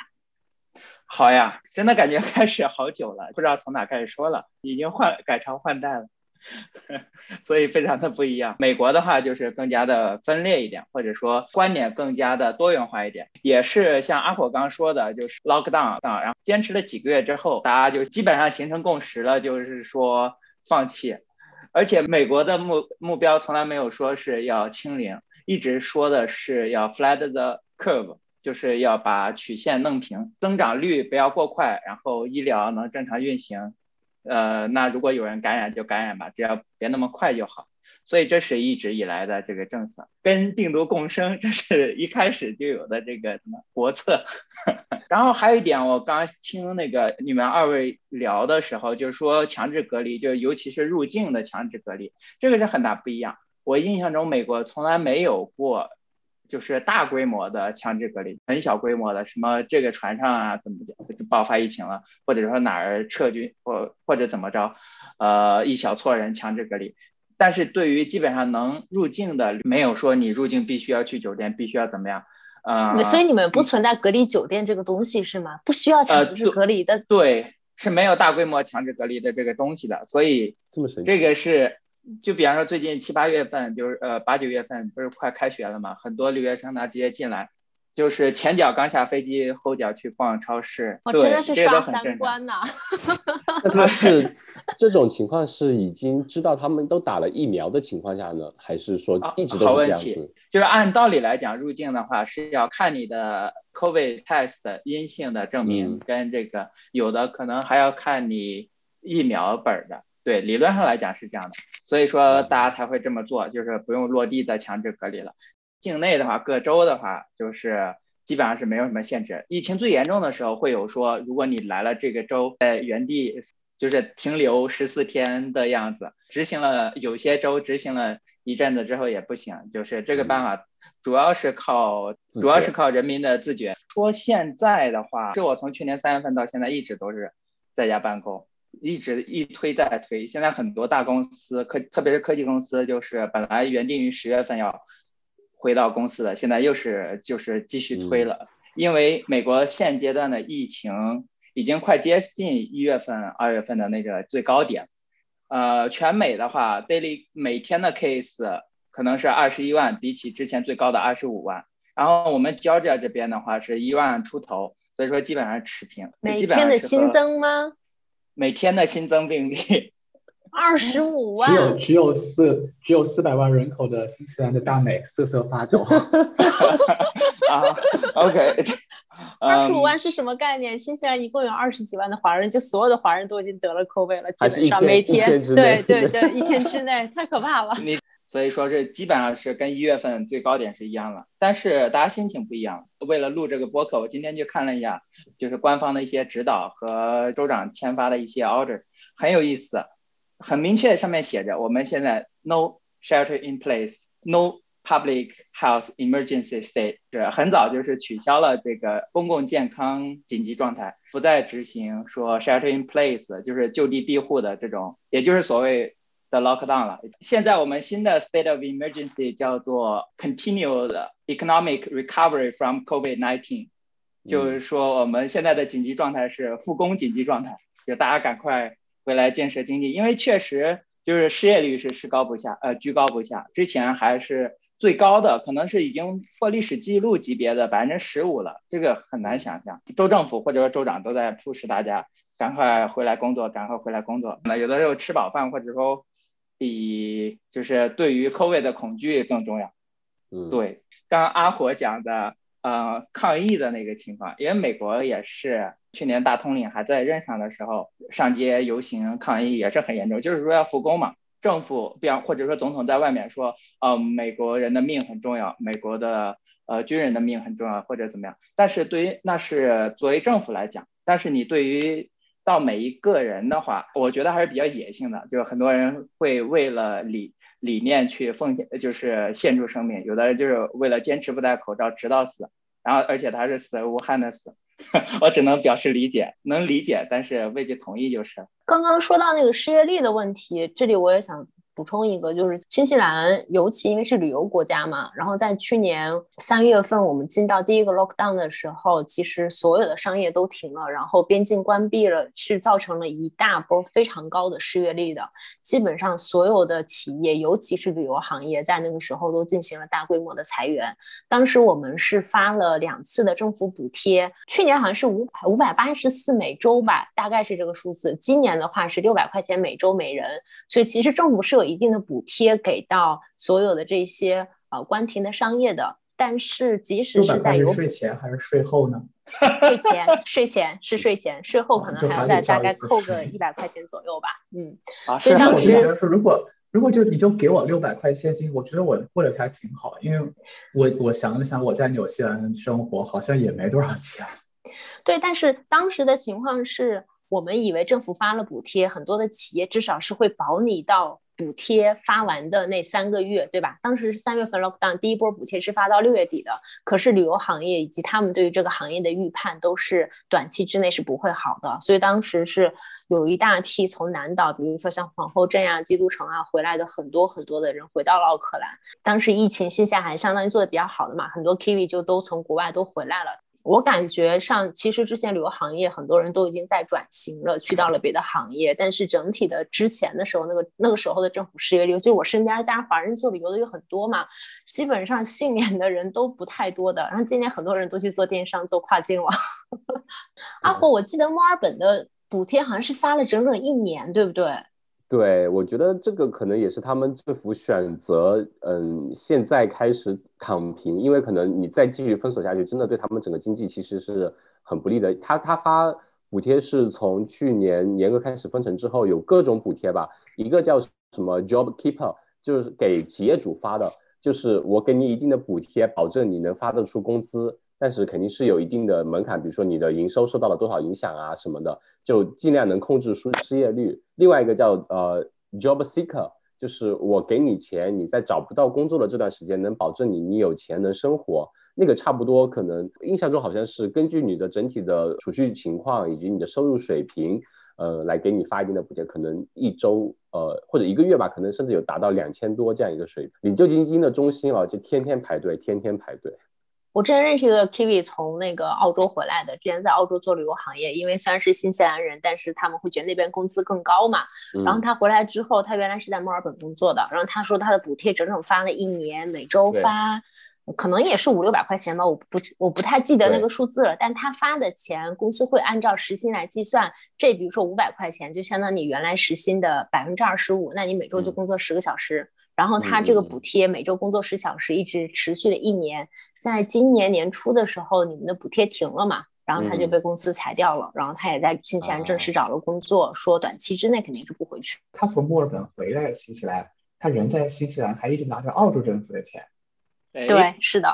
好呀，真的感觉开始好久了，不知道从哪开始说了，已经换改朝换代了，(laughs) 所以非常的不一样。美国的话就是更加的分裂一点，或者说观点更加的多元化一点，也是像阿火刚刚说的，就是 lock down，然后坚持了几个月之后，大家就基本上形成共识了，就是说放弃。而且美国的目目标从来没有说是要清零，一直说的是要 flat the curve，就是要把曲线弄平，增长率不要过快，然后医疗能正常运行。呃，那如果有人感染就感染吧，只要别那么快就好。所以这是一直以来的这个政策，跟病毒共生，这是一开始就有的这个什么国策。(laughs) 然后还有一点，我刚听那个你们二位聊的时候，就是说强制隔离，就尤其是入境的强制隔离，这个是很大不一样。我印象中美国从来没有过，就是大规模的强制隔离，很小规模的，什么这个船上啊怎么讲爆发疫情了，或者说哪儿撤军或或者怎么着，呃一小撮人强制隔离。但是对于基本上能入境的，没有说你入境必须要去酒店，必须要怎么样，呃，所以你们不存在隔离酒店这个东西是吗？不需要强制隔离的，对，是没有大规模强制隔离的这个东西的，所以这个是，就比方说最近七八月份，就是呃八九月份不是快开学了嘛，很多留学生呢直接进来。就是前脚刚下飞机，后脚去逛超市，真的是刷三观呐。(laughs) 那他是这种情况是已经知道他们都打了疫苗的情况下呢，还是说一直都是这样子？就是按道理来讲，入境的话是要看你的 COVID test 阴性的证明，跟这个有的可能还要看你疫苗本的。对，理论上来讲是这样的，所以说大家才会这么做，就是不用落地再强制隔离了。境内的话，各州的话，就是基本上是没有什么限制。疫情最严重的时候，会有说，如果你来了这个州，在原地就是停留十四天的样子，执行了有些州执行了一阵子之后也不行。就是这个办法，主要是靠主要是靠人民的自觉。说现在的话，是我从去年三月份到现在一直都是在家办公，一直一推再推。现在很多大公司科，特别是科技公司，就是本来原定于十月份要。回到公司的，现在又是就是继续推了，因为美国现阶段的疫情已经快接近一月份、二月份的那个最高点，呃，全美的话，daily 每天的 case 可能是二十一万，比起之前最高的二十五万，然后我们 Georgia 这边的话是一万出头，所以说基本上持平。每天的新增吗？每天的新增病例。二十五 (laughs) 万，只有只有四只有四百万人口的新西兰的大美瑟瑟发抖。(laughs) 啊，OK，二十五万是什么概念？新西兰一共有二十几万的华人，就所有的华人都已经得了 COVID 了，基本上每天，对对对，一天之内太可怕了。你所以说是基本上是跟一月份最高点是一样了，但是大家心情不一样。为了录这个播客，我今天去看了一下，就是官方的一些指导和州长签发的一些 order，很有意思，很明确，上面写着我们现在 no shelter in place，no public health emergency state，是很早就是取消了这个公共健康紧急状态，不再执行说 shelter in place，就是就地庇护的这种，也就是所谓。的 lockdown 了。现在我们新的 state of emergency 叫做 continued economic recovery from COVID-19，就是说我们现在的紧急状态是复工紧急状态，就大家赶快回来建设经济，因为确实就是失业率是是高不下，呃居高不下，之前还是最高的，可能是已经破历史记录级别的百分之十五了，这个很难想象。州政府或者说州长都在 push 大家赶快回来工作，赶快回来工作。那有的时候吃饱饭或者说比就是对于 COVID 的恐惧更重要。嗯，对，刚刚阿火讲的，呃，抗疫的那个情况，因为美国也是去年大统领还在任上的时候，上街游行抗议也是很严重，就是说要复工嘛。政府，比方或者说总统在外面说，呃，美国人的命很重要，美国的呃军人的命很重要，或者怎么样。但是对于那是作为政府来讲，但是你对于到每一个人的话，我觉得还是比较野性的，就是很多人会为了理理念去奉献，就是献出生命。有的人就是为了坚持不戴口罩直到死，然后而且他是死而无憾的死，(laughs) 我只能表示理解，能理解，但是未必同意就是。刚刚说到那个失业率的问题，这里我也想。补充一个，就是新西兰，尤其因为是旅游国家嘛，然后在去年三月份我们进到第一个 lockdown 的时候，其实所有的商业都停了，然后边境关闭了，是造成了一大波非常高的失业率的。基本上所有的企业，尤其是旅游行业，在那个时候都进行了大规模的裁员。当时我们是发了两次的政府补贴，去年好像是五百五百八十四每周吧，大概是这个数字。今年的话是六百块钱每周每人，所以其实政府是有。一定的补贴给到所有的这些呃关停的商业的，但是即使是在有税前还是税后呢？税前，税前是税前，税后可能还要再大概扣个一百块钱左右吧。嗯，啊，所以当时说如果如果就你就给我六百块现金，我觉得我过得还挺好，因为我我想了想，我在纽西兰生活好像也没多少钱。(laughs) 对，但是当时的情况是我们以为政府发了补贴，很多的企业至少是会保你到。补贴发完的那三个月，对吧？当时是三月份 lockdown，第一波补贴是发到六月底的。可是旅游行业以及他们对于这个行业的预判都是短期之内是不会好的，所以当时是有一大批从南岛，比如说像皇后镇啊、基督城啊回来的很多很多的人回到了奥克兰。当时疫情线下还相当于做的比较好的嘛，很多 Kiwi 就都从国外都回来了。我感觉上，其实之前旅游行业很多人都已经在转型了，去到了别的行业。但是整体的之前的时候，那个那个时候的政府失业率，就是我身边家华人做旅游的有很多嘛，基本上幸免的人都不太多的。然后今年很多人都去做电商，做跨境了。(laughs) 阿火，我记得墨尔本的补贴好像是发了整整一年，对不对？对，我觉得这个可能也是他们政府选择，嗯，现在开始躺平，因为可能你再继续封锁下去，真的对他们整个经济其实是很不利的。他他发补贴是从去年严格开始封城之后，有各种补贴吧，一个叫什么 Job Keeper，就是给企业主发的，就是我给你一定的补贴，保证你能发得出工资。但是肯定是有一定的门槛，比如说你的营收受到了多少影响啊什么的，就尽量能控制失失业率。另外一个叫呃 job seeker，就是我给你钱，你在找不到工作的这段时间，能保证你你有钱能生活。那个差不多可能印象中好像是根据你的整体的储蓄情况以及你的收入水平，呃来给你发一定的补贴，可能一周呃或者一个月吧，可能甚至有达到两千多这样一个水平。领救济金的中心啊，就天天排队，天天排队。我之前认识一个 Kiwi 从那个澳洲回来的，之前在澳洲做旅游行业，因为虽然是新西兰人，但是他们会觉得那边工资更高嘛。然后他回来之后，他原来是在墨尔本工作的，然后他说他的补贴整整发了一年，每周发，可能也是五六百块钱吧，我不我不太记得那个数字了。但他发的钱，公司会按照时薪来计算，这比如说五百块钱，就相当于你原来时薪的百分之二十五，那你每周就工作十个小时。然后他这个补贴每周工作十小时，一直持续了一年。在今年年初的时候，你们的补贴停了嘛？然后他就被公司裁掉了。然后他也在新西兰正式找了工作，说短期之内肯定是不回去。他从墨尔本回来新西兰，他人在新西兰还一直拿着澳洲政府的钱。对，是的。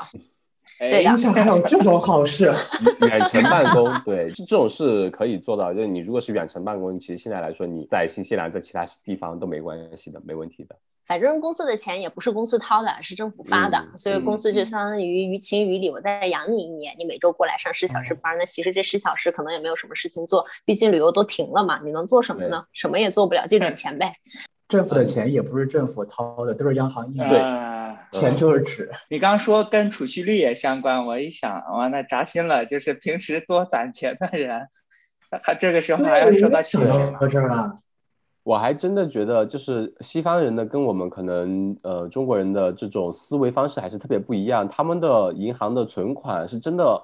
对的，还有这种好事，(laughs) 远程办公，对，(laughs) 这种是可以做到。就是你如果是远程办公，其实现在来说，你在新西兰，在其他地方都没关系的，没问题的。反正公司的钱也不是公司掏的，是政府发的，所以公司就相当于于情于理，我再养你一年，你每周过来上十小时班，那其实这十小时可能也没有什么事情做，毕竟旅游都停了嘛，你能做什么呢？什么也做不了，就点钱呗。政府的钱也不是政府掏的，都是央行印税，钱就是纸。你刚说跟储蓄率也相关，我一想，哇，那扎心了。就是平时多攒钱的人，他这个时候还要受到提醒。到这儿了。我还真的觉得，就是西方人的跟我们可能呃中国人的这种思维方式还是特别不一样。他们的银行的存款是真的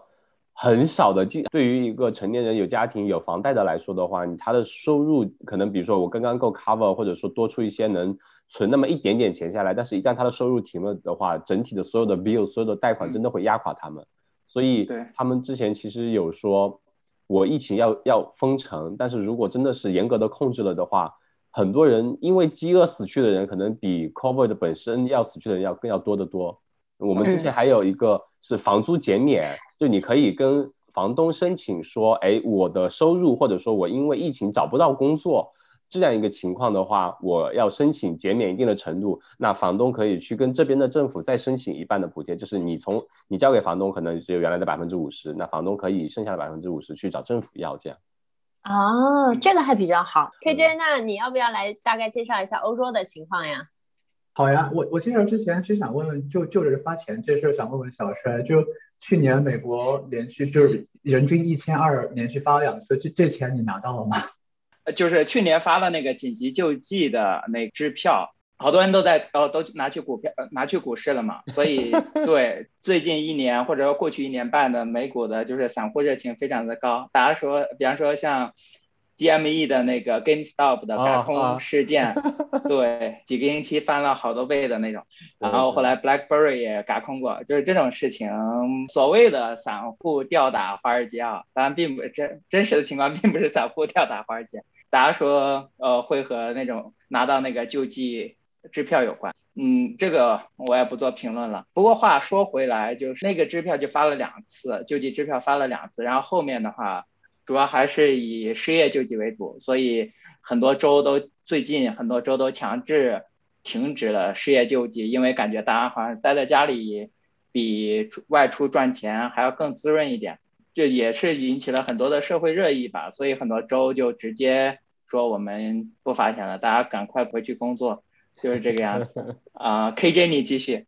很少的。进对于一个成年人有家庭有房贷的来说的话，你他的收入可能比如说我刚刚够 cover，或者说多出一些能存那么一点点钱下来。但是，一旦他的收入停了的话，整体的所有的 bill 所有的贷款真的会压垮他们。所以，他们之前其实有说，我疫情要要封城，但是如果真的是严格的控制了的话。很多人因为饥饿死去的人，可能比 COVID 本身要死去的人要更要多得多。我们之前还有一个是房租减免，就你可以跟房东申请说，哎，我的收入或者说我因为疫情找不到工作这样一个情况的话，我要申请减免一定的程度，那房东可以去跟这边的政府再申请一半的补贴，就是你从你交给房东可能只有原来的百分之五十，那房东可以剩下的百分之五十去找政府要这样。哦，这个还比较好。KJ，那你要不要来大概介绍一下欧洲的情况呀？好呀，我我介绍之前是想问问，就就着发钱这事儿想问问小帅，就去年美国连续就是人均一千二连续发了两次，这这钱你拿到了吗？就是去年发了那个紧急救济的那支票。好多人都在哦，都拿去股票，拿去股市了嘛。所以 (laughs) 对最近一年或者说过去一年半的美股的，就是散户热情非常的高。大家说，比方说像 GME 的那个 GameStop 的轧空事件，(laughs) 对几个星期翻了好多倍的那种。然后后来 BlackBerry 也轧空过，就是这种事情。所谓的散户吊打华尔街啊，当然并不真真实的情况，并不是散户吊打华尔街。大家说呃会和那种拿到那个救济。支票有关，嗯，这个我也不做评论了。不过话说回来，就是那个支票就发了两次，救济支票发了两次，然后后面的话主要还是以失业救济为主，所以很多州都最近很多州都强制停止了失业救济，因为感觉大家好像待在家里比外出赚钱还要更滋润一点，就也是引起了很多的社会热议吧。所以很多州就直接说我们不发钱了，大家赶快回去工作。就是这个样子 (laughs) 啊，KJ 你继续。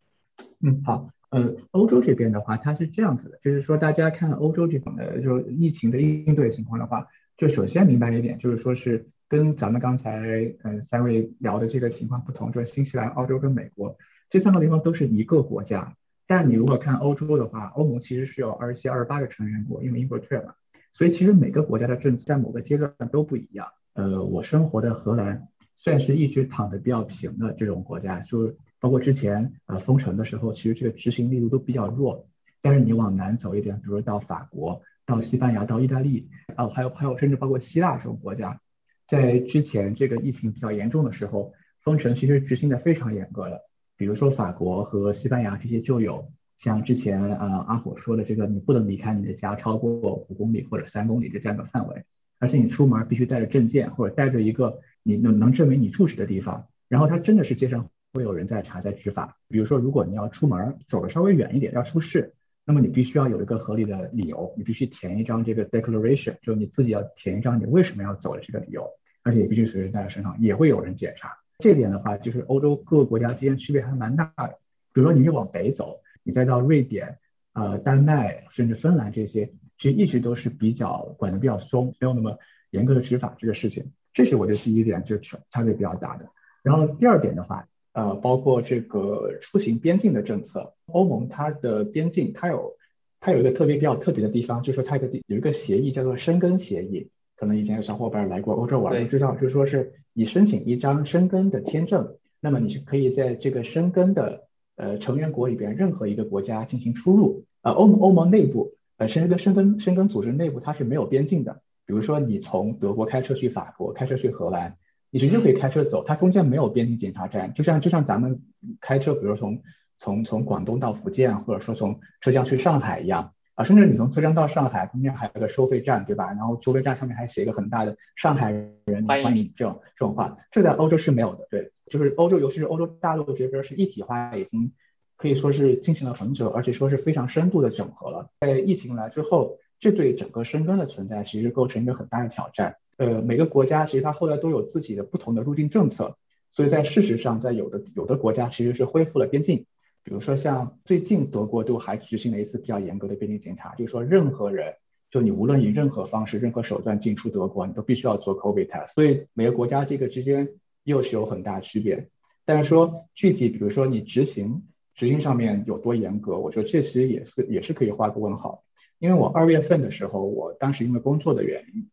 嗯，好，呃，欧洲这边的话，它是这样子的，就是说大家看欧洲这种的，就疫情的应对情况的话，就首先明白一点，就是说是跟咱们刚才呃三位聊的这个情况不同，就是新西兰、澳洲跟美国这三个地方都是一个国家，但你如果看欧洲的话，欧盟其实是有二十七、二十八个成员国，因为英国退了，所以其实每个国家的政策在某个阶段都不一样。呃，我生活的荷兰。算是一直躺得比较平的这种国家，就是包括之前呃封城的时候，其实这个执行力度都比较弱。但是你往南走一点，比如到法国、到西班牙、到意大利，啊，还有还有甚至包括希腊这种国家，在之前这个疫情比较严重的时候，封城其实执行的非常严格的。比如说法国和西班牙这些就有像之前呃阿火说的这个，你不能离开你的家超过五公里或者三公里的这样的范围，而且你出门必须带着证件或者带着一个。你能能证明你住址的地方，然后他真的是街上会有人在查在执法。比如说，如果你要出门走的稍微远一点要出事，那么你必须要有一个合理的理由，你必须填一张这个 declaration，就你自己要填一张你为什么要走的这个理由，而且也必须随身带在身上，也会有人检查。这点的话，就是欧洲各个国家之间区别还蛮大的。比如说你越往北走，你再到瑞典、呃丹麦甚至芬兰这些，其实一直都是比较管的比较松，没有那么严格的执法这个事情。这是我的第一点，就差差别比较大的。然后第二点的话，呃，包括这个出行边境的政策，欧盟它的边境它有它有一个特别比较特别的地方，就是说它有个有一个协议叫做申根协议。可能以前有小伙伴来过欧洲玩都知道，就是说是你申请一张申根的签证，那么你是可以在这个申根的呃成员国里边任何一个国家进行出入。呃，欧盟欧盟内部呃申根申根申根组织内部它是没有边境的。比如说，你从德国开车去法国，开车去荷兰，你直接可以开车走，它中间没有边境检查站，就像就像咱们开车，比如从从从广东到福建，或者说从浙江去上海一样啊，甚至你从浙江到上海，中间还有个收费站，对吧？然后收费站上面还写一个很大的“上海人欢迎”这种这种话，这在欧洲是没有的，对，就是欧洲，尤其是欧洲大陆这边是一体化已经可以说是进行了很久，而且说是非常深度的整合了。在疫情来之后，这对整个深根的存在其实构成一个很大的挑战。呃，每个国家其实它后来都有自己的不同的入境政策，所以在事实上，在有的有的国家其实是恢复了边境，比如说像最近德国都还执行了一次比较严格的边境检查，就是说任何人，就你无论以任何方式、任何手段进出德国，你都必须要做 COVID test。所以每个国家这个之间又是有很大区别。但是说具体，比如说你执行执行上面有多严格，我觉得这其实也是也是可以画个问号。因为我二月份的时候，我当时因为工作的原因。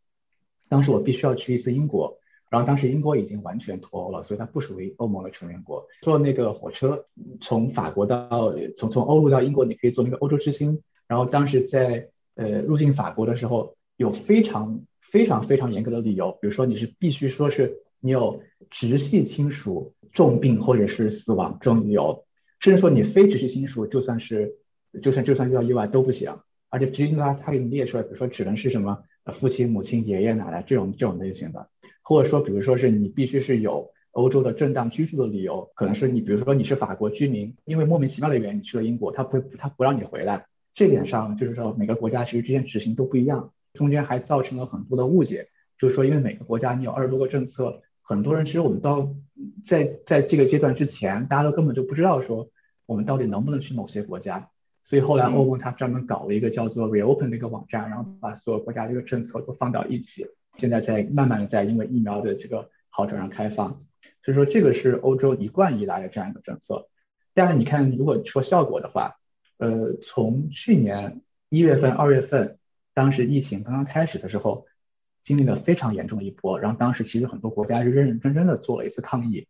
当时我必须要去一次英国，然后当时英国已经完全脱欧了，所以它不属于欧盟的成员国。坐那个火车从法国到从从欧陆到英国，你可以坐那个欧洲之星。然后当时在呃入境法国的时候，有非常非常非常严格的理由，比如说你是必须说是你有直系亲属重病或者是死亡这种理由，甚至说你非直系亲属就算是就算就算遇到意外都不行。而且直系亲属他他给你列出来，比如说只能是什么。父亲、母亲、爷爷奶奶这种这种类型的，或者说，比如说是你必须是有欧洲的正当居住的理由，可能是你，比如说你是法国居民，因为莫名其妙的原因你去了英国，他不他不让你回来。这点上就是说每个国家其实之间执行都不一样，中间还造成了很多的误解。就是说，因为每个国家你有二十多个政策，很多人其实我们到在在这个阶段之前，大家都根本就不知道说我们到底能不能去某些国家。所以后来欧盟它专门搞了一个叫做 Reopen 的一个网站，然后把所有国家这个政策都放到一起。现在在慢慢的在因为疫苗的这个好转上开放，所以说这个是欧洲一贯以来的这样一个政策。但是你看，如果说效果的话，呃，从去年一月份、二月份，当时疫情刚刚开始的时候，经历了非常严重的一波，然后当时其实很多国家是认认真真的做了一次抗疫，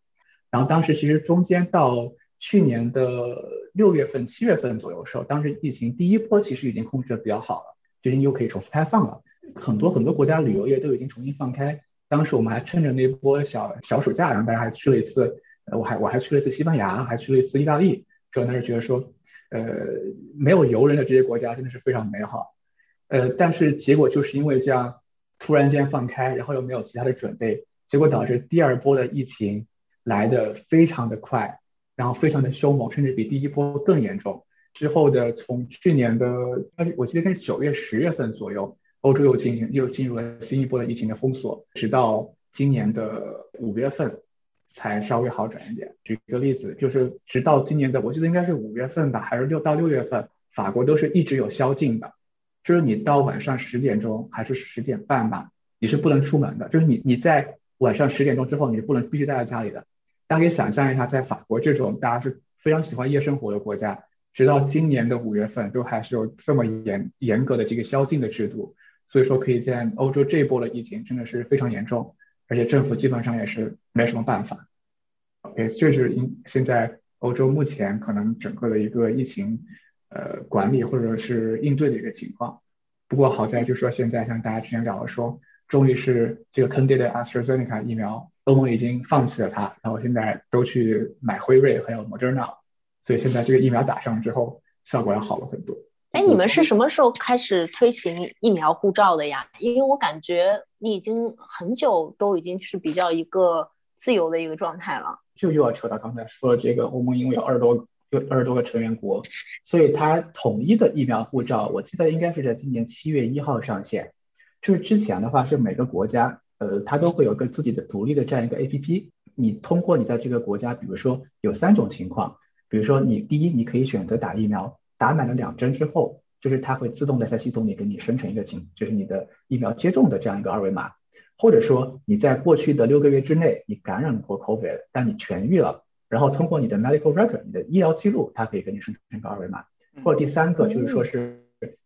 然后当时其实中间到。去年的六月份、七月份左右时候，当时疫情第一波其实已经控制的比较好了，最近又可以重复开放了。很多很多国家旅游业都已经重新放开。当时我们还趁着那波小小暑假，然后大家还去了一次，我还我还去了一次西班牙，还去了一次意大利。主要那是觉得说，呃，没有游人的这些国家真的是非常美好。呃，但是结果就是因为这样突然间放开，然后又没有其他的准备，结果导致第二波的疫情来的非常的快。然后非常的凶猛，甚至比第一波更严重。之后的从去年的，我记得应该是九月、十月份左右，欧洲又进又进入了新一波的疫情的封锁，直到今年的五月份才稍微好转一点。举个例子，就是直到今年的，我记得应该是五月份吧，还是六到六月份，法国都是一直有宵禁的，就是你到晚上十点钟还是十点半吧，你是不能出门的，就是你你在晚上十点钟之后，你是不能必须待在家里的。大家可以想象一下，在法国这种大家是非常喜欢夜生活的国家，直到今年的五月份都还是有这么严严格的这个宵禁的制度，所以说可以见欧洲这一波的疫情真的是非常严重，而且政府基本上也是没什么办法。OK，这是应现在欧洲目前可能整个的一个疫情呃管理或者是应对的一个情况。不过好在就说现在像大家之前聊的说，终于是这个坑爹的 AstraZeneca 疫苗。欧盟已经放弃了它，然后现在都去买辉瑞还有 Moderna，所以现在这个疫苗打上之后，效果要好了很多。哎，你们是什么时候开始推行疫苗护照的呀？因为我感觉你已经很久都已经是比较一个自由的一个状态了。就又要扯到刚才说的这个，欧盟因为有二十多有二十多个成员国，所以它统一的疫苗护照，我记得应该是在今年七月一号上线。就是之前的话是每个国家。呃，它都会有个自己的独立的这样一个 A P P。你通过你在这个国家，比如说有三种情况，比如说你第一，你可以选择打疫苗，打满了两针之后，就是它会自动的在系统里给你生成一个情，就是你的疫苗接种的这样一个二维码。或者说你在过去的六个月之内，你感染过 COVID，但你痊愈了，然后通过你的 medical record，你的医疗记录，它可以给你生成一个二维码。或者第三个就是说是。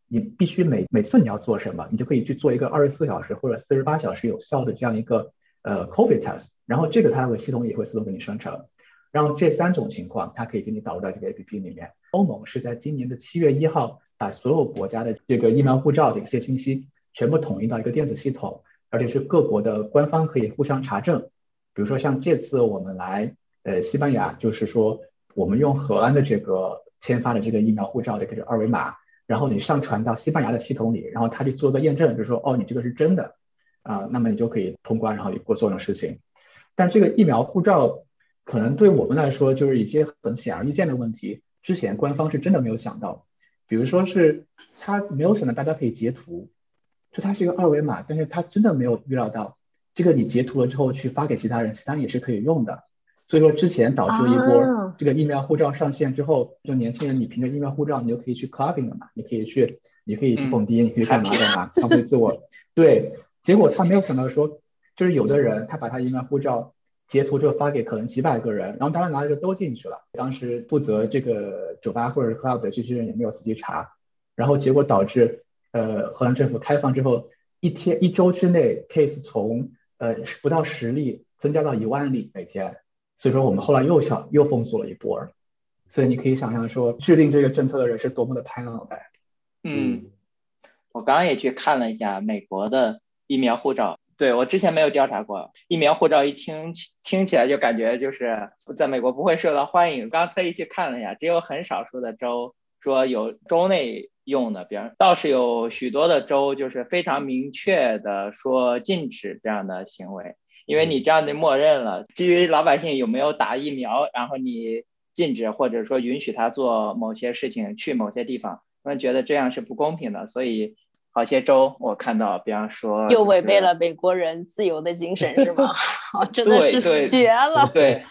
你必须每每次你要做什么，你就可以去做一个二十四小时或者四十八小时有效的这样一个呃 COVID test，然后这个它的系统也会自动给你生成，然后这三种情况它可以给你导入到这个 APP 里面。欧盟是在今年的七月一号把所有国家的这个疫苗护照的一些信息全部统一到一个电子系统，而且是各国的官方可以互相查证，比如说像这次我们来呃西班牙，就是说我们用荷兰的这个签发的这个疫苗护照的这个二维码，然后你上传到西班牙的系统里，然后他去做个验证，就是说哦你这个是真的啊，那么你就可以通关，然后过做这种事情。但这个疫苗护照可能对我们来说就是一些很显而易见的问题，之前官方是真的没有想到，比如说是他没有想到大家可以截图。就它是一个二维码，但是他真的没有预料到，这个你截图了之后去发给其他人，其他人也是可以用的。所以说之前导致了一波这个疫苗护照上线之后，就年轻人你凭着疫苗护照你就可以去 clubbing 了嘛，你可以去，你可以去蹦迪，你可以干嘛干嘛，放飞自我。(laughs) 对，结果他没有想到说，就是有的人他把他疫苗护照截图之后发给可能几百个人，然后当时拿着就都进去了。当时负责这个酒吧或者是 club 的这些人也没有仔细查，然后结果导致。呃，荷兰政府开放之后，一天一周之内，case 从呃不到十例增加到一万例每天，所以说我们后来又想又封锁了一波，所以你可以想象说制定这个政策的人是多么的拍脑袋。嗯，我刚刚也去看了一下美国的疫苗护照，对我之前没有调查过，疫苗护照一听听起来就感觉就是在美国不会受到欢迎，刚特意去看了一下，只有很少数的州说有州内。用的，比方倒是有许多的州就是非常明确的说禁止这样的行为，因为你这样的默认了，基于老百姓有没有打疫苗，然后你禁止或者说允许他做某些事情，去某些地方，他们觉得这样是不公平的，所以好些州我看到，比方说又违背了美国人自由的精神，是吗？(laughs) 真的是绝了，对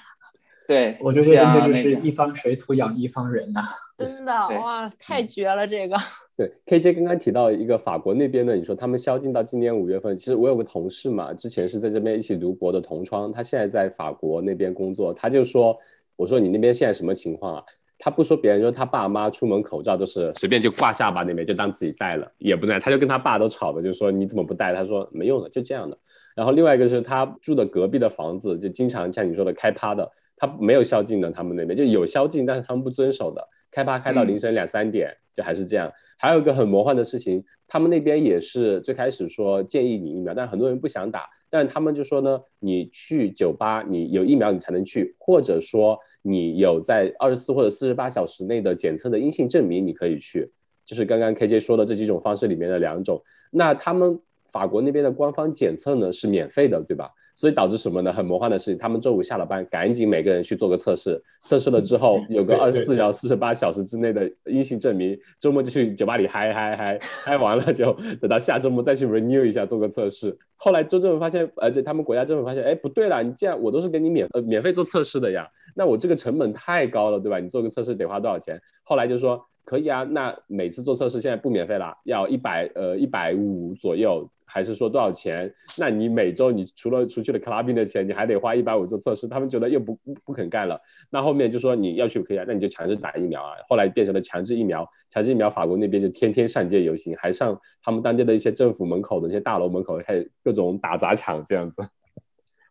对，我觉得这就是一方水土养一方人呐。(laughs) 真的哇，太绝了！这个 (laughs) 对 KJ 刚刚提到一个法国那边的，你说他们宵禁到今年五月份。其实我有个同事嘛，之前是在这边一起读博的同窗，他现在在法国那边工作。他就说：“我说你那边现在什么情况啊？”他不说别人，说他爸妈出门口罩都是随便就挂下巴那边，就当自己戴了，也不戴。他就跟他爸都吵的，就说你怎么不戴？他说没用的，就这样的。然后另外一个是他住的隔壁的房子，就经常像你说的开趴的，他没有宵禁的，他们那边就有宵禁，但是他们不遵守的。开趴开到凌晨两三点，就还是这样。还有一个很魔幻的事情，他们那边也是最开始说建议你疫苗，但很多人不想打。但他们就说呢，你去酒吧，你有疫苗你才能去，或者说你有在二十四或者四十八小时内的检测的阴性证明，你可以去。就是刚刚 KJ 说的这几种方式里面的两种。那他们法国那边的官方检测呢是免费的，对吧？所以导致什么呢？很魔幻的事情，他们周五下了班，赶紧每个人去做个测试，测试了之后 (laughs) 有个二十四小时、四十八小时之内的阴性证明，周末就去酒吧里嗨嗨嗨，嗨完了就 (laughs) 等到下周末再去 renew 一下做个测试。后来州政府发现，呃，对他们国家政府发现，哎，不对了，你既然我都是给你免呃免费做测试的呀，那我这个成本太高了，对吧？你做个测试得花多少钱？后来就说可以啊，那每次做测试现在不免费了，要一百呃一百五左右。还是说多少钱？那你每周你除了出去的 clubbing 的钱，你还得花一百五做测试。他们觉得又不不肯干了。那后面就说你要去可以啊，那你就强制打疫苗啊。后来变成了强制疫苗，强制疫苗，法国那边就天天上街游行，还上他们当地的一些政府门口的那些大楼门口，开各种打砸抢这样子，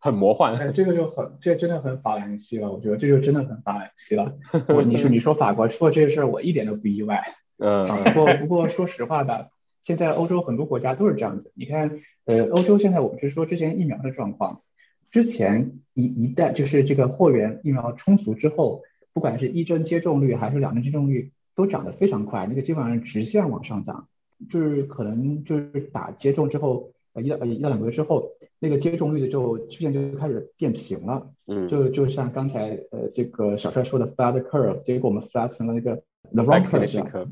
很魔幻。哎，这个就很，这真的很法兰西了。我觉得这就真的很法兰西了。(laughs) 我你说你说法国出了这个事儿，我一点都不意外。(laughs) 嗯，不过不过说实话吧。现在欧洲很多国家都是这样子，你看，呃，欧洲现在我们是说之前疫苗的状况，之前一一旦就是这个货源疫苗充足之后，不管是一针接种率还是两针接种率都涨得非常快，那个基本上是直线往上涨，就是可能就是打接种之后，呃一到一到两个月之后，那个接种率的就曲线就开始变平了，嗯，就就像刚才呃这个小帅说的 flat curve，结果我们 flat 成了那个。The wrong curve，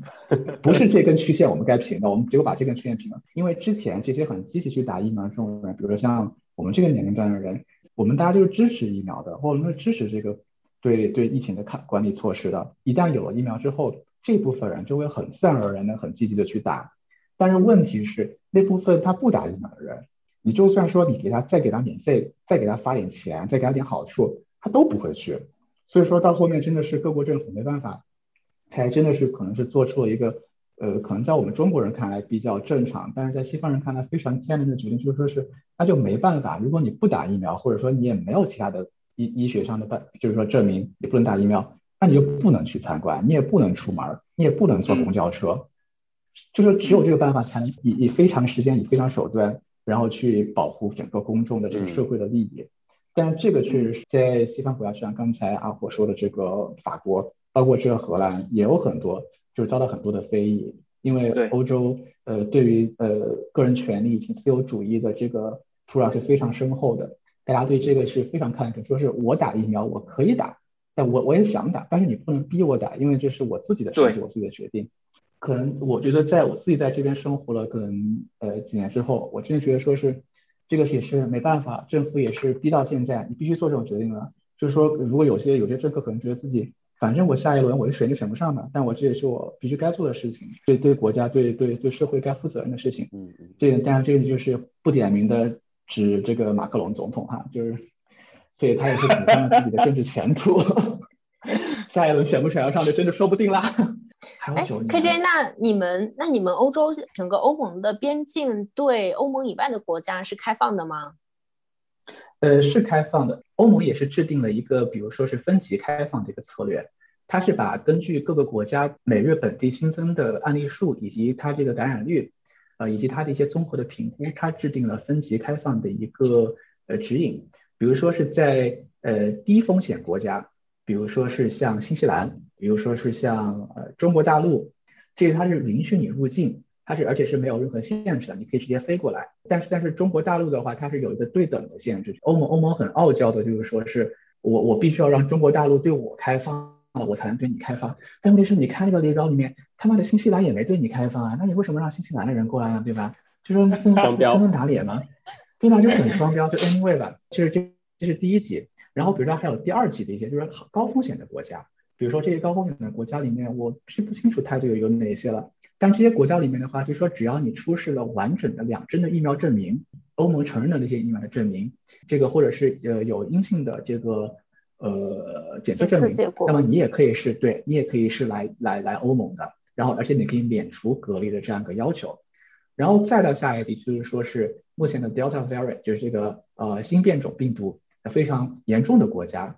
不是这根曲线我们该平的，我们结果把这根曲线平了。因为之前这些很积极去打疫苗的这种人，比如说像我们这个年龄段的人，我们大家就是支持疫苗的，或者说支持这个对对疫情的看管理措施的。一旦有了疫苗之后，这部分人就会很自然而然的很积极的去打。但是问题是，那部分他不打疫苗的人，你就算说你给他再给他免费，再给他发点钱，再给他点好处，他都不会去。所以说到后面真的是各国政府没办法。才真的是可能是做出了一个，呃，可能在我们中国人看来比较正常，但是在西方人看来非常艰难的决定，就是说是那就没办法，如果你不打疫苗，或者说你也没有其他的医医学上的办，就是说证明你不能打疫苗，那你就不能去参观，你也不能出门，你也不能坐公交车，就是只有这个办法才能以以非常时间以非常手段，然后去保护整个公众的这个社会的利益。但这个确实是在西方国家，就像刚才阿火说的，这个法国，包括这个荷兰，也有很多就是遭到很多的非议，因为欧洲呃对于呃个人权利以及自由主义的这个土壤是非常深厚的，大家对这个是非常看重，说是我打疫苗我可以打，但我我也想打，但是你不能逼我打，因为这是我自己的身体，我自己的决定。可能我觉得在我自己在这边生活了可能呃几年之后，我真的觉得说是。这个也是没办法，政府也是逼到现在，你必须做这种决定了。就是说，如果有些有些政客可能觉得自己，反正我下一轮我是选就选不上的，但我这也是我必须该做的事情，对对国家对对对社会该负责任的事情。嗯嗯。这个当然这个就是不点名的指这个马克龙总统哈，就是，所以他也是赌上了自己的政治前途，(laughs) 下一轮选不选得上就真的说不定啦。哎，KJ，那你们那你们欧洲整个欧盟的边境对欧盟以外的国家是开放的吗？呃，是开放的。欧盟也是制定了一个，比如说是分级开放的一个策略。它是把根据各个国家每月本地新增的案例数以及它这个感染率，呃，以及它的一些综合的评估，它制定了分级开放的一个呃指引。比如说是在呃低风险国家，比如说是像新西兰。比如说是像呃中国大陆，这个它是允许你入境，它是而且是没有任何限制的，你可以直接飞过来。但是但是中国大陆的话，它是有一个对等的限制。欧盟欧盟很傲娇的，就是说是我我必须要让中国大陆对我开放了，我才能对你开放。但问题是，你看那个列表里面，他妈的新西兰也没对你开放啊，那你为什么让新西兰的人过来呢？对吧？就说 (laughs) 分分打脸吗？对吧？就很双标。就 anyway 吧，就是这这是第一级。然后比如说还有第二级的一些，就是高风险的国家。比如说这些高风险的国家里面，我是不清楚它就有哪些了。但这些国家里面的话，就说只要你出示了完整的两针的疫苗证明，欧盟承认的那些疫苗的证明，这个或者是呃有阴性的这个呃检测证明，那么你也可以是对你也可以是来来来欧盟的。然后而且你可以免除隔离的这样一个要求。然后再到下一题，就是说是目前的 Delta variant，就是这个呃新变种病毒非常严重的国家。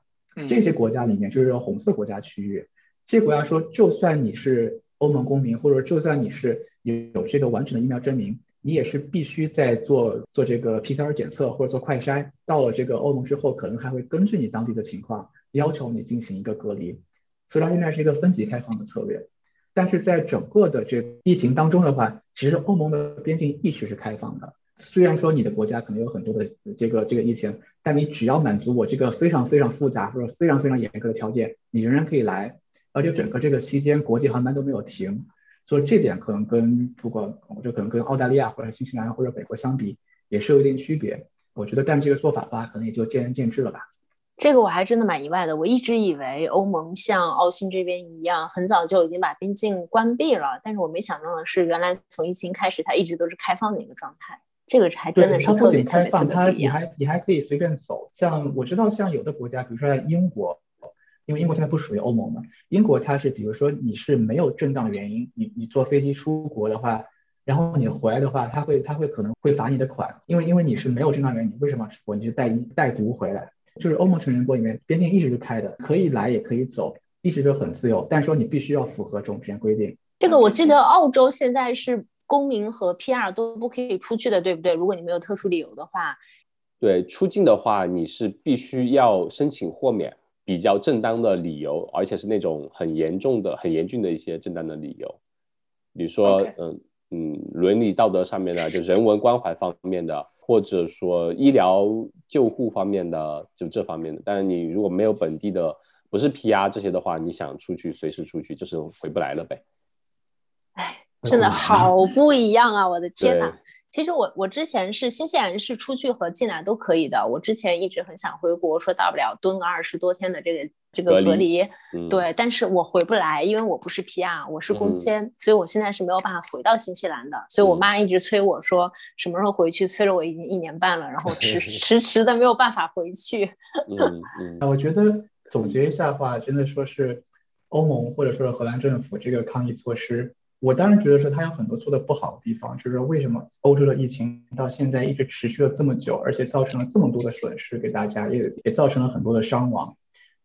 这些国家里面就是红色国家区域，这些国家说，就算你是欧盟公民，或者就算你是有这个完整的疫苗证明，你也是必须在做做这个 PCR 检测或者做快筛。到了这个欧盟之后，可能还会根据你当地的情况要求你进行一个隔离。所以它现在是一个分级开放的策略。但是在整个的这疫情当中的话，其实欧盟的边境一直是开放的。虽然说你的国家可能有很多的这个这个疫情，但你只要满足我这个非常非常复杂或者非常非常严格的条件，你仍然可以来。而且整个这个期间国际航班都没有停，所以这点可能跟不管我觉得可能跟澳大利亚或者新西兰或者美国相比也是有一定区别。我觉得但这个做法的话，可能也就见仁见智了吧。这个我还真的蛮意外的，我一直以为欧盟像澳新这边一样，很早就已经把边境关闭了，但是我没想到的是，原来从疫情开始，它一直都是开放的一个状态。这个还真的是特别开放，它你还你还可以随便走。像我知道，像有的国家，比如说英国，因为英国现在不属于欧盟嘛，英国它是比如说你是没有正当原因，你你坐飞机出国的话，然后你回来的话，他会他会可能会罚你的款，因为因为你是没有正当原因，你为什么出国？你就带带毒回来？就是欧盟成员国里面边境一直是开的，可以来也可以走，一直都很自由，但是说你必须要符合种片规定。这个我记得澳洲现在是。公民和 PR 都不可以出去的，对不对？如果你没有特殊理由的话，对，出境的话你是必须要申请豁免，比较正当的理由，而且是那种很严重的、很严峻的一些正当的理由，比如说，嗯嗯，伦理道德上面的，就人文关怀方面的，或者说医疗救护方面的，就这方面的。但是你如果没有本地的，不是 PR 这些的话，你想出去随时出去，就是回不来了呗。哎。真的好不一样啊！我的 (laughs) 天呐。其实我我之前是新西兰是出去和进来都可以的。我之前一直很想回国，说大不了蹲个二十多天的这个这个隔离。对，但是我回不来，因为我不是 PR，我是工签，所以我现在是没有办法回到新西兰的。所以我妈一直催我说什么时候回去，催了我已经一年半了，然后迟 (laughs) 迟迟的没有办法回去。(laughs) 嗯嗯，我觉得总结一下的话，真的说是欧盟或者说是荷兰政府这个抗疫措施。我当然觉得说它有很多做的不好的地方，就是为什么欧洲的疫情到现在一直持续了这么久，而且造成了这么多的损失给大家，也也造成了很多的伤亡。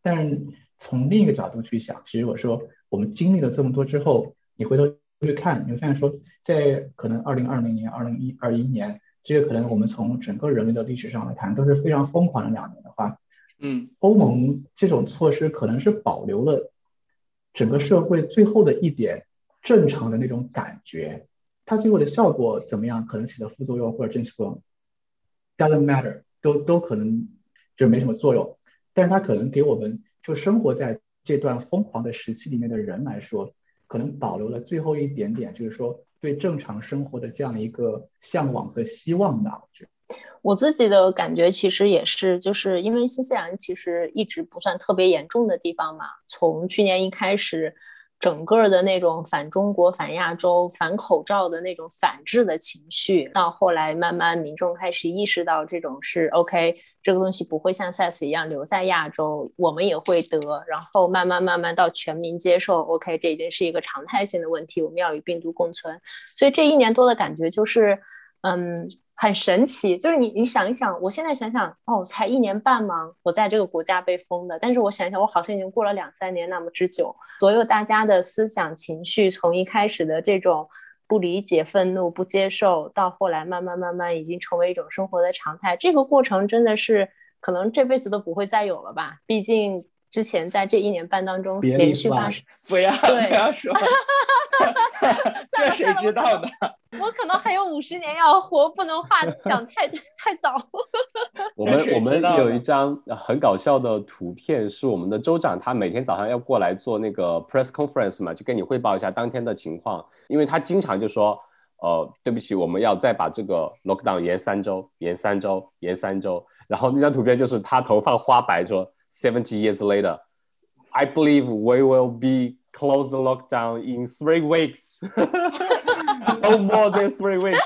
但从另一个角度去想，其实我说我们经历了这么多之后，你回头去看，你会发现说，在可能二零二零年、二零一二一年这个可能我们从整个人类的历史上来看都是非常疯狂的两年的话，嗯，欧盟这种措施可能是保留了整个社会最后的一点正常的那种感觉，它最后的效果怎么样，可能起的副作用或者正作用，doesn't matter，都都可能就没什么作用，但是它可能给我们就生活在这段疯狂的时期里面的人来说，可能保留了最后一点点，就是说。对正常生活的这样一个向往和希望吧，我觉得。我自己的感觉其实也是，就是因为新西兰其实一直不算特别严重的地方嘛。从去年一开始，整个的那种反中国、反亚洲、反口罩的那种反制的情绪，到后来慢慢民众开始意识到这种是 OK。这个东西不会像 SARS 一样留在亚洲，我们也会得，然后慢慢慢慢到全民接受。OK，这已经是一个常态性的问题，我们要与病毒共存。所以这一年多的感觉就是，嗯，很神奇。就是你你想一想，我现在想想，哦，才一年半吗？我在这个国家被封的，但是我想想，我好像已经过了两三年那么之久。所有大家的思想情绪，从一开始的这种。不理解、愤怒、不接受，到后来慢慢慢慢已经成为一种生活的常态。这个过程真的是可能这辈子都不会再有了吧？毕竟之前在这一年半当中连续发生，不要不要说，(laughs) 这谁知道呢？我可能还有五十年要活，不能话讲太 (laughs) 太早。(laughs) 我们我们有一张很搞笑的图片，是我们的州长，他每天早上要过来做那个 press conference 嘛，就跟你汇报一下当天的情况。因为他经常就说，呃，对不起，我们要再把这个 lockdown 延三周，延三周，延三周。然后那张图片就是他头发花白，说 seventy years later，I believe we will be close the lockdown in three weeks。(laughs) No more than three weeks，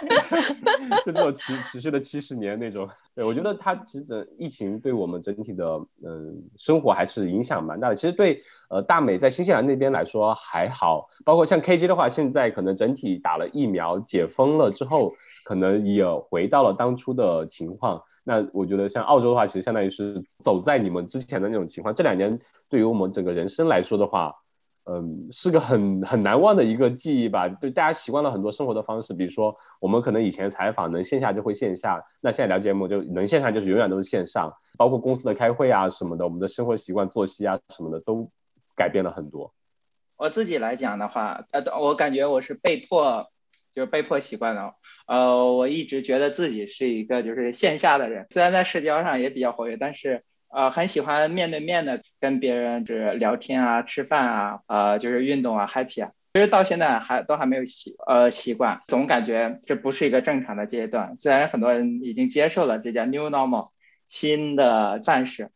(laughs) 就这种持持续了七十年那种。对我觉得它其实疫情对我们整体的嗯生活还是影响蛮大的。其实对呃大美在新西兰那边来说还好，包括像 KG 的话，现在可能整体打了疫苗解封了之后，可能也回到了当初的情况。那我觉得像澳洲的话，其实相当于是走在你们之前的那种情况。这两年对于我们整个人生来说的话。嗯，是个很很难忘的一个记忆吧。就大家习惯了很多生活的方式，比如说我们可能以前采访能线下就会线下，那现在聊节目就能线上就是永远都是线上。包括公司的开会啊什么的，我们的生活习惯、作息啊什么的都改变了很多。我自己来讲的话，呃，我感觉我是被迫，就是被迫习惯了。呃，我一直觉得自己是一个就是线下的人，虽然在社交上也比较活跃，但是。呃，很喜欢面对面的跟别人就是聊天啊、吃饭啊、呃，就是运动啊、happy 啊。其实到现在还都还没有习呃习惯，总感觉这不是一个正常的阶段。虽然很多人已经接受了这叫 new normal 新的范式。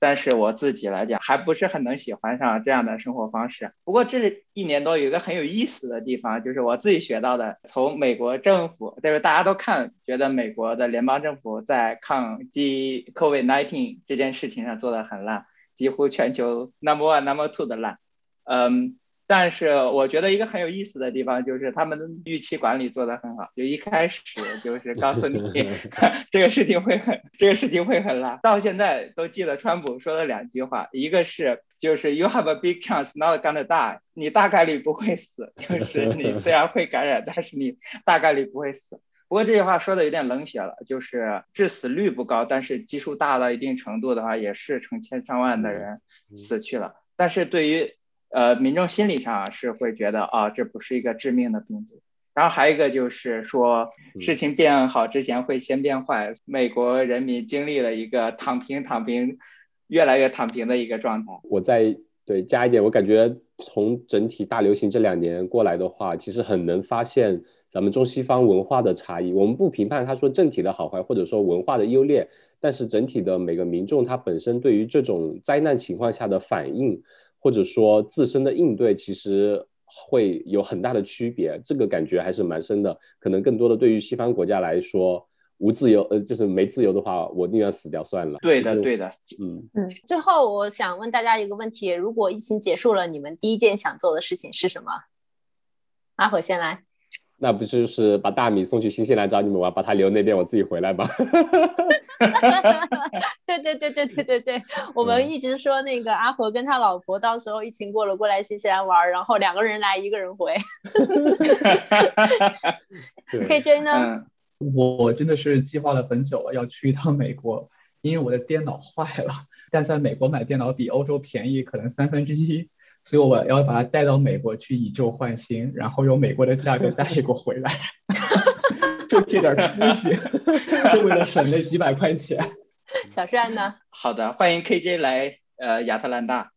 但是我自己来讲，还不是很能喜欢上这样的生活方式。不过这一年多有一个很有意思的地方，就是我自己学到的，从美国政府，就是大家都看觉得美国的联邦政府在抗击 COVID-19 这件事情上做的很烂，几乎全球 number one number two 的烂，嗯。但是我觉得一个很有意思的地方就是他们的预期管理做得很好，就一开始就是告诉你 (laughs) (laughs) 这个事情会很这个事情会很烂，到现在都记得川普说的两句话，一个是就是 You have a big chance not gonna die，你大概率不会死，就是你 (laughs) 虽然会感染，但是你大概率不会死。不过这句话说的有点冷血了，就是致死率不高，但是基数大到一定程度的话，也是成千上万的人死去了。但是对于呃，民众心理上是会觉得啊，这不是一个致命的病毒。然后还有一个就是说，事情变好之前会先变坏。美国人民经历了一个躺平、躺平，越来越躺平的一个状态。我再对加一点，我感觉从整体大流行这两年过来的话，其实很能发现咱们中西方文化的差异。我们不评判他说政体的好坏，或者说文化的优劣，但是整体的每个民众他本身对于这种灾难情况下的反应。或者说自身的应对其实会有很大的区别，这个感觉还是蛮深的。可能更多的对于西方国家来说，无自由，呃，就是没自由的话，我宁愿死掉算了。对的，对的，嗯嗯。最后，我想问大家一个问题：如果疫情结束了，你们第一件想做的事情是什么？阿火先来。那不就是把大米送去新西兰找你们玩，把他留那边，我自己回来吧。(laughs) 对对对对对对对，我们一直说那个阿婆跟他老婆到时候疫情过了过来新西兰玩，然后两个人来，一个人回。(laughs) KJ 呢？我真的是计划了很久了，要去一趟美国，因为我的电脑坏了，但在美国买电脑比欧洲便宜可能三分之一，所以我要把它带到美国去以旧换新，然后用美国的价格带一个回来，(laughs) 就这点出息，就为了省那几百块钱。(laughs) 小帅呢？好的，欢迎 KJ 来呃亚特兰大。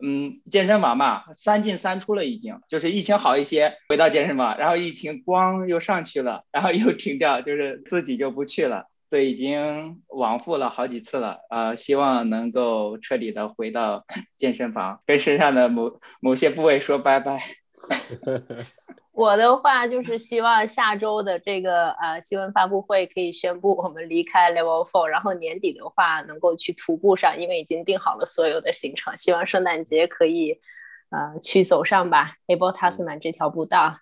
嗯，健身房嘛，三进三出了已经，就是疫情好一些，回到健身房，然后疫情咣又上去了，然后又停掉，就是自己就不去了。对，已经往复了好几次了。呃，希望能够彻底的回到 (clears throat) 健身房，跟身上的某某些部位说拜拜。(laughs) 我的话就是希望下周的这个呃新闻发布会可以宣布我们离开 Level Four，然后年底的话能够去徒步上，因为已经定好了所有的行程。希望圣诞节可以呃去走上吧，Able Tasman 这条步道。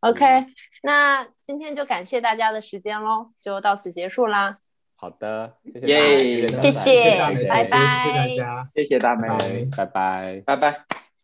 OK，那今天就感谢大家的时间喽，就到此结束啦。好的，谢谢，谢谢，拜拜，谢谢大家，谢谢大美，拜拜，拜拜。